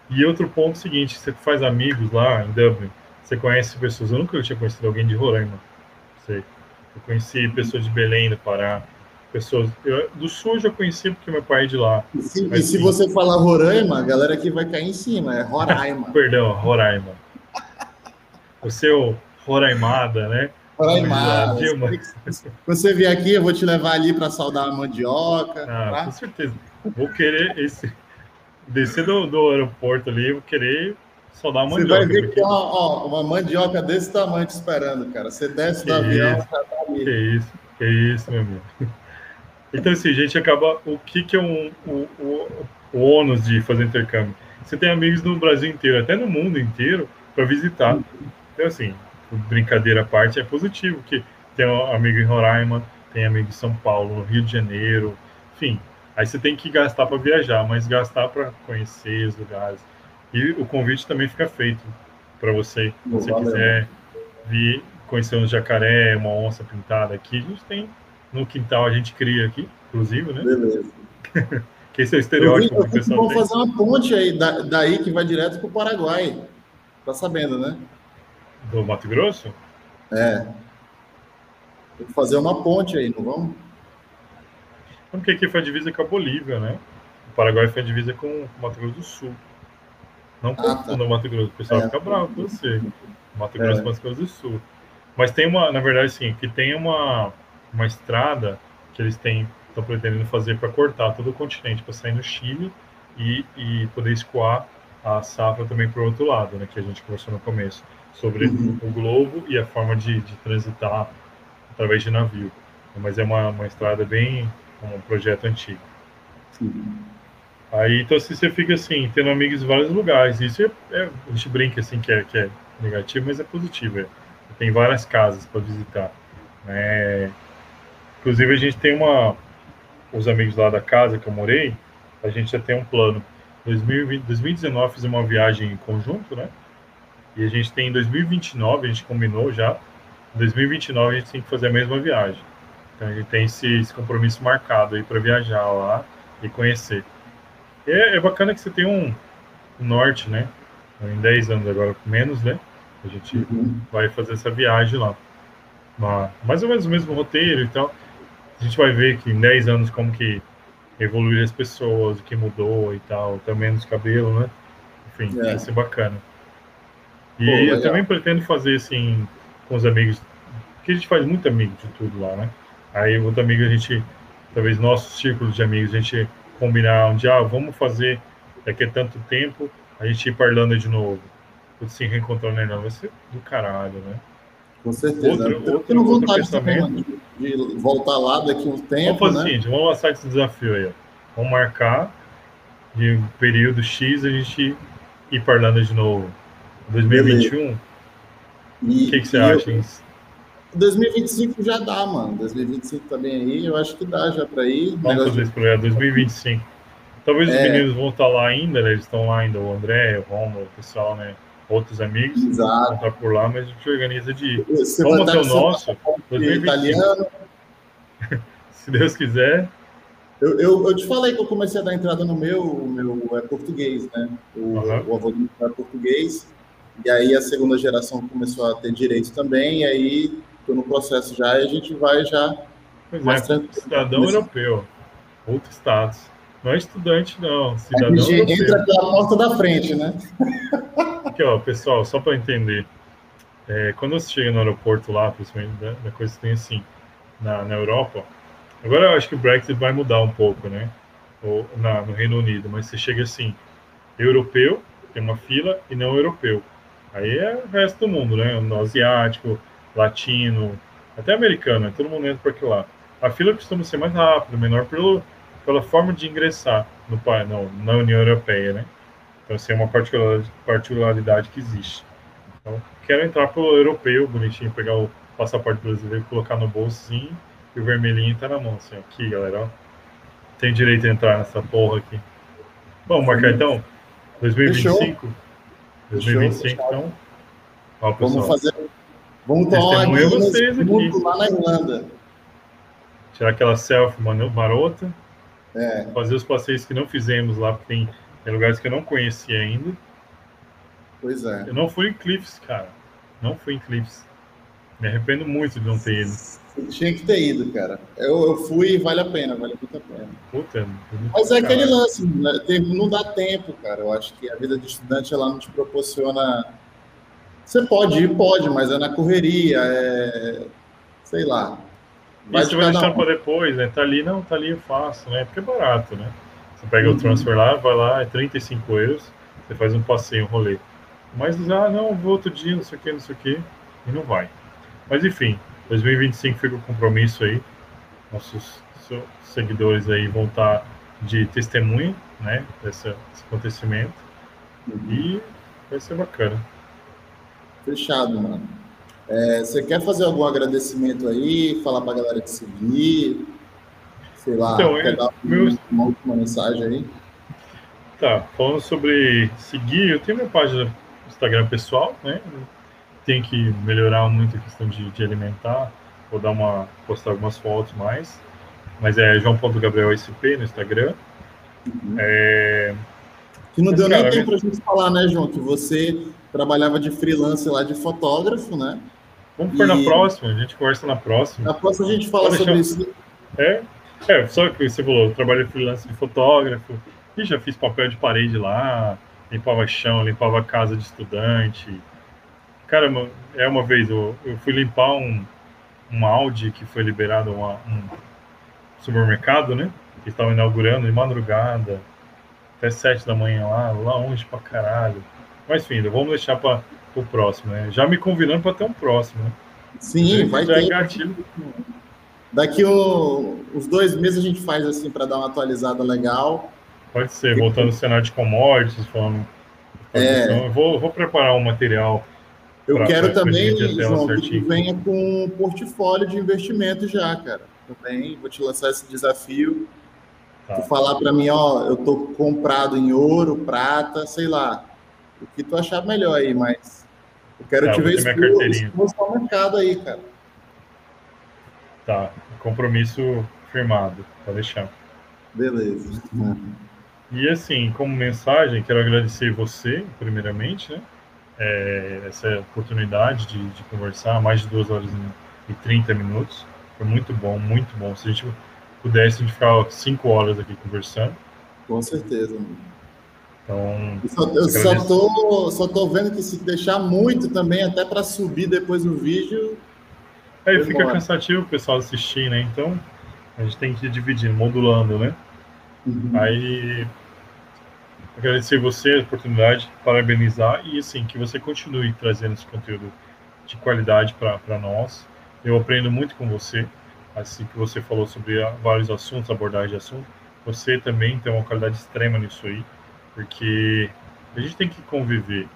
E outro ponto seguinte, você faz amigos lá em Dublin, você conhece pessoas, eu nunca tinha conhecido alguém de Roraima, sei. Eu conheci pessoas de Belém, do Pará, pessoas eu, do Sul eu já conhecia porque meu pai é de lá. E se, e se você falar Roraima, a galera aqui vai cair em cima, é Roraima. Perdão, Roraima. O seu Roraimada, né? Você vier aqui, eu vou te levar ali para saudar a mandioca. Ah, tá? com certeza. Vou querer esse. Descer do, do aeroporto ali, vou querer saudar a mandioca. Você vai ver que tem ó, uma mandioca desse tamanho te esperando, cara. Você desce que do avião, já tá ali. Que isso, que isso, meu amigo. Então, assim, gente acaba. O que, que é um, o, o, o ônus de fazer intercâmbio? Você tem amigos no Brasil inteiro, até no mundo inteiro, para visitar. Então, assim, brincadeira à parte, é positivo, que tem um amigo em Roraima, tem amigo em São Paulo, no Rio de Janeiro, enfim. Aí você tem que gastar para viajar, mas gastar para conhecer os lugares. E o convite também fica feito para você, se você valeu. quiser vir conhecer um jacaré, uma onça pintada aqui, a gente tem no quintal, a gente cria aqui, inclusive, né? Beleza. [LAUGHS] Que esse é o estereótipo eu vi, eu Vamos fazer uma ponte aí, da, daí que vai direto para o Paraguai. Tá sabendo, né? Do Mato Grosso? É. Tem que fazer uma ponte aí, não vamos? Porque aqui foi a divisa com a Bolívia, né? O Paraguai foi a divisa com o Mato Grosso do Sul. Não ah, confunda tá. o Mato Grosso, o pessoal é. fica bravo com você. Mato Grosso é. Mato Grosso do Sul. Mas tem uma, na verdade, sim, que tem uma, uma estrada que eles têm estão pretendendo fazer para cortar todo o continente, para sair no Chile e, e poder escoar a safra também para o outro lado, né, que a gente conversou no começo, sobre uhum. o globo e a forma de, de, transitar através de navio. Mas é uma, uma estrada bem, um projeto antigo. Uhum. Aí, então, se você fica assim, tendo amigos em vários lugares, isso é, é, a gente brinca assim que é, que é negativo, mas é positivo. É. Tem várias casas para visitar. Né? Inclusive, a gente tem uma. Os amigos lá da casa que eu morei, a gente já tem um plano. 2020, 2019 fizemos uma viagem em conjunto, né? E a gente tem em 2029, a gente combinou já. Em 2029 a gente tem que fazer a mesma viagem. Então a gente tem esse, esse compromisso marcado aí para viajar lá e conhecer. É, é bacana que você tem um, um norte, né? Em 10 anos agora, menos, né? A gente uhum. vai fazer essa viagem lá. Uma, mais ou menos o mesmo roteiro e tal. A gente vai ver que em 10 anos como que evoluíram as pessoas, o que mudou e tal, também nos cabelo, né? Enfim, é. vai ser bacana. E Pô, eu também pretendo fazer assim com os amigos, porque a gente faz muito amigo de tudo lá, né? Aí outro amigo a gente, talvez nosso círculo de amigos, a gente combinar um dia, ah, vamos fazer daqui a tanto tempo, a gente ir parlando de novo. Se reencontrando ainda, vai ser do caralho, né? Com certeza. Outro, outro, outro pensamento. De, voltar lá daqui a um tempo. Vamos fazer né? o seguinte, vamos lançar esse desafio aí. Ó. Vamos marcar de um período X a gente ir parlando de novo. 2021. E, o que, que você acha? Eu, 2025 já dá, mano. 2025 também aí, eu acho que dá já para ir. Vamos fazer esse projeto 2025. Talvez é... os meninos vão estar lá ainda, né? Eles estão lá ainda, o André, o Romulo, o pessoal, né? Outros amigos Exato. vão estar por lá, mas a gente organiza de ir. Vamos ter o nosso. 2025. Italiano. [LAUGHS] Se Deus quiser. Eu, eu, eu, te falei que eu comecei a dar entrada no meu, meu é português, né? O, uhum. o avô do meu é português. E aí a segunda geração começou a ter direito também, e aí estou no processo já e a gente vai já. Pois mais é, cidadão nesse... europeu, outro status. Não é estudante, não. Cidadão a gente europeu. entra pela porta da frente, né? Aqui, ó, pessoal, só para entender. É, quando você chega no aeroporto lá, principalmente da, da coisa que tem assim, na, na Europa, agora eu acho que o Brexit vai mudar um pouco, né? Ou na, no Reino Unido, mas você chega assim, europeu, tem uma fila, e não europeu. Aí é o resto do mundo, né? No asiático, latino, até americano, todo mundo entra por aquele lado. A fila costuma ser mais rápida, menor pelo, pela forma de ingressar no, no, na União Europeia, né? Então, assim, é uma particularidade que existe. Então, quero entrar pelo europeu, bonitinho, pegar o passaporte brasileiro, colocar no bolsinho e o vermelhinho tá na mão, assim, aqui, galera, ó. Tem direito a entrar nessa porra aqui. Bom, marcar então? 2025? Fechou. 2025, Fechou. então. Ó, Vamos fazer Vamos tomar uma vocês aqui. lá na Irlanda. Tirar aquela selfie marota. É. Fazer os passeios que não fizemos lá, porque tem, tem lugares que eu não conhecia ainda. Pois é. Eu não fui em Cliffs, cara. Não fui em Cliffs. Me arrependo muito de não ter ido. Tinha que ter ido, cara. Eu, eu fui e vale a pena, vale muito a pena. Puta, Mas é aquele lance, né? não dá tempo, cara. Eu acho que a vida de estudante ela não te proporciona você pode ir, pode, mas é na correria, é. sei lá. Vai Isso vai deixar um. para depois, né? Tá ali, não, tá ali eu faço, né? Porque é barato, né? Você pega uhum. o transfer lá, vai lá, é 35 euros, você faz um passeio, um rolê. Mas, ah, não, vou outro dia, não sei o que, não sei o que, e não vai. Mas enfim, 2025 fica o compromisso aí. Nossos seguidores aí vão estar de testemunha, né? Desse, desse acontecimento. E vai ser bacana. Fechado, mano. É, você quer fazer algum agradecimento aí? Falar pra galera te seguir? Sei lá, então, quer é, dar meu... uma última mensagem aí? Tá, falando sobre seguir, eu tenho minha página no Instagram pessoal, né? Tenho que melhorar muito a questão de, de alimentar, vou dar uma, postar algumas fotos mais. Mas é joão.gabrielsp no Instagram. Uhum. É... Que não Mas, deu cara, nem tempo para a gente falar, né, João? Que você trabalhava de freelance lá de fotógrafo, né? Vamos pôr e... na próxima, a gente conversa na próxima. Na próxima a gente fala Pode sobre deixar... isso. É, é, só que você falou, eu trabalhei freelance de fotógrafo, e já fiz papel de parede lá, limpava chão, limpava casa de estudante. Cara, é uma vez eu, eu fui limpar um, um Audi que foi liberado uma, um supermercado, né? Que estava inaugurando de madrugada, até sete da manhã lá, lá longe pra caralho. Mas enfim, vamos deixar para o próximo, né? Já me convidando para ter um próximo, né? Sim, vai ter. gatilho. Daqui o, os dois meses a gente faz assim para dar uma atualizada legal. Pode ser, voltando ao cenário de commodities, falando. É. Vou, vou preparar um material. Eu pra, quero também, João, que tu venha com um portfólio de investimento já, cara. Também vou te lançar esse desafio. Tá. Tu falar para mim, ó, eu tô comprado em ouro, prata, sei lá. O que tu achar melhor aí, mas eu quero é, te ver expor o mercado aí, cara. Tá, compromisso firmado, pode deixar. Beleza. E assim, como mensagem, quero agradecer você, primeiramente, né? É, essa oportunidade de, de, conversar mais de duas horas e 30 minutos. Foi muito bom, muito bom. Se a gente pudesse, a gente ficar cinco horas aqui conversando. Com certeza. Então, eu, só, eu só, tô, só tô vendo que se deixar muito também, até para subir depois do vídeo. Aí fica cansativo o pessoal assistir, né? Então, a gente tem que ir dividindo, modulando, né? Uhum. Aí agradecer você a oportunidade, parabenizar e assim que você continue trazendo esse conteúdo de qualidade para nós. Eu aprendo muito com você, assim que você falou sobre vários assuntos, abordagem de assunto. Você também tem uma qualidade extrema nisso aí, porque a gente tem que conviver.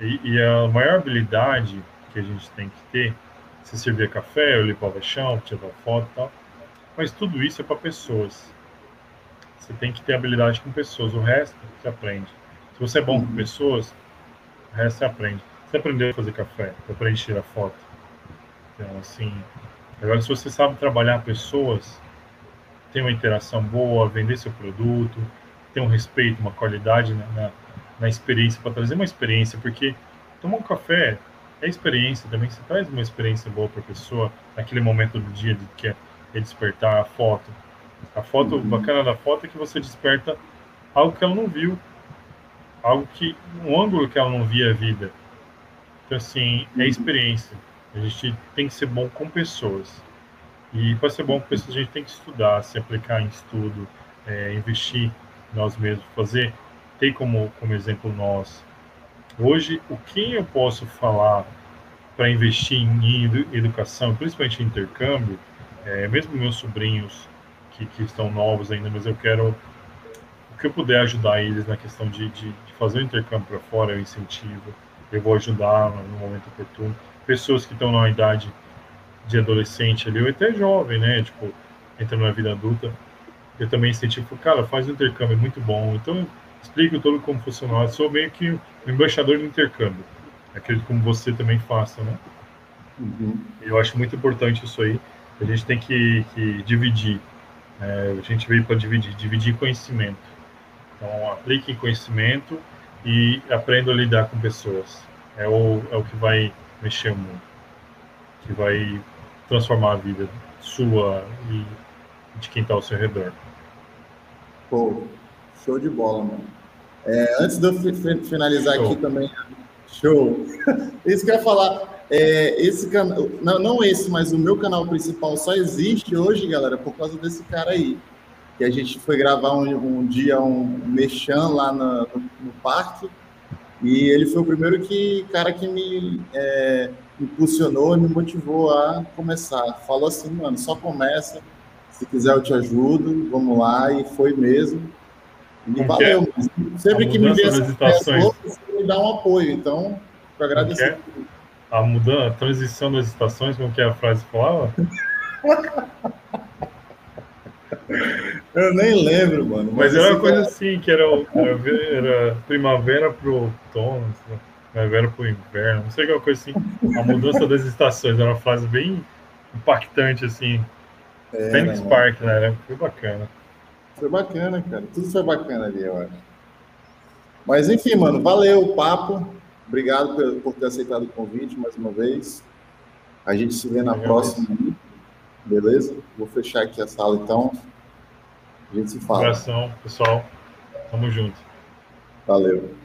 E, e a maior habilidade que a gente tem que ter, se servir café, eu limpava chão, tirar foto e tal, mas tudo isso é para pessoas você tem que ter habilidade com pessoas, o resto você aprende. Se você é bom com pessoas, o resto você aprende. Você aprendeu a fazer café, você aprende a tirar foto. Então, assim, agora se você sabe trabalhar pessoas, ter uma interação boa, vender seu produto, ter um respeito, uma qualidade na, na, na experiência, para trazer uma experiência, porque tomar um café é experiência também, você traz uma experiência boa para a pessoa naquele momento do dia de que é, é despertar a foto a foto uhum. bacana da foto é que você desperta algo que ela não viu, algo que um ângulo que ela não via a vida. Então assim é uhum. experiência. A gente tem que ser bom com pessoas. E para ser bom com pessoas a gente tem que estudar, se aplicar em estudo, é, investir nós mesmos, fazer, ter como como exemplo nós. Hoje o que eu posso falar para investir em educação, principalmente em intercâmbio, é, mesmo meus sobrinhos que, que estão novos ainda, mas eu quero o que eu puder ajudar eles na questão de, de, de fazer o intercâmbio para fora, eu incentivo, eu vou ajudar no momento oportuno. Pessoas que estão na idade de adolescente ali, ou até jovem, né, tipo, entrando na vida adulta, eu também incentivo, cara, faz o intercâmbio, é muito bom. Então, explico todo como funciona. Eu sou meio que o embaixador do intercâmbio. Acredito como você também faça, né? Uhum. Eu acho muito importante isso aí. A gente tem que, que dividir é, a gente veio para dividir, dividir conhecimento. Então, aplique conhecimento e aprenda a lidar com pessoas. É o, é o que vai mexer o mundo, que vai transformar a vida sua e de quem está ao seu redor. Pô, show de bola, mano. É, antes de eu finalizar show. aqui também, show. [LAUGHS] Isso que eu ia falar. É, esse canal, não, não esse, mas o meu canal principal só existe hoje, galera, por causa desse cara aí. Que a gente foi gravar um, um dia um mexão lá no, no, no, parque e ele foi o primeiro que cara que me é, impulsionou, me motivou a começar. Falou assim, mano, só começa. Se quiser eu te ajudo, vamos lá e foi mesmo. E valeu. É? Sempre que me vê essas pessoas, me dá um apoio. Então, eu agradeço. É? a mudança, a transição das estações, como que a frase falava? Eu nem lembro, mano. Mas, mas era uma coisa assim, que era, era, era primavera pro outono, primavera pro inverno, não sei aquela coisa assim. A mudança das estações era uma frase bem impactante, assim. É, Phoenix Park, né? Era, foi bacana. Foi bacana, cara. Tudo foi bacana ali, eu acho. Mas enfim, mano, valeu o papo. Obrigado por, por ter aceitado o convite mais uma vez. A gente se vê na próxima. Beleza? Vou fechar aqui a sala então. A gente se fala. Um abração, pessoal. Tamo junto. Valeu.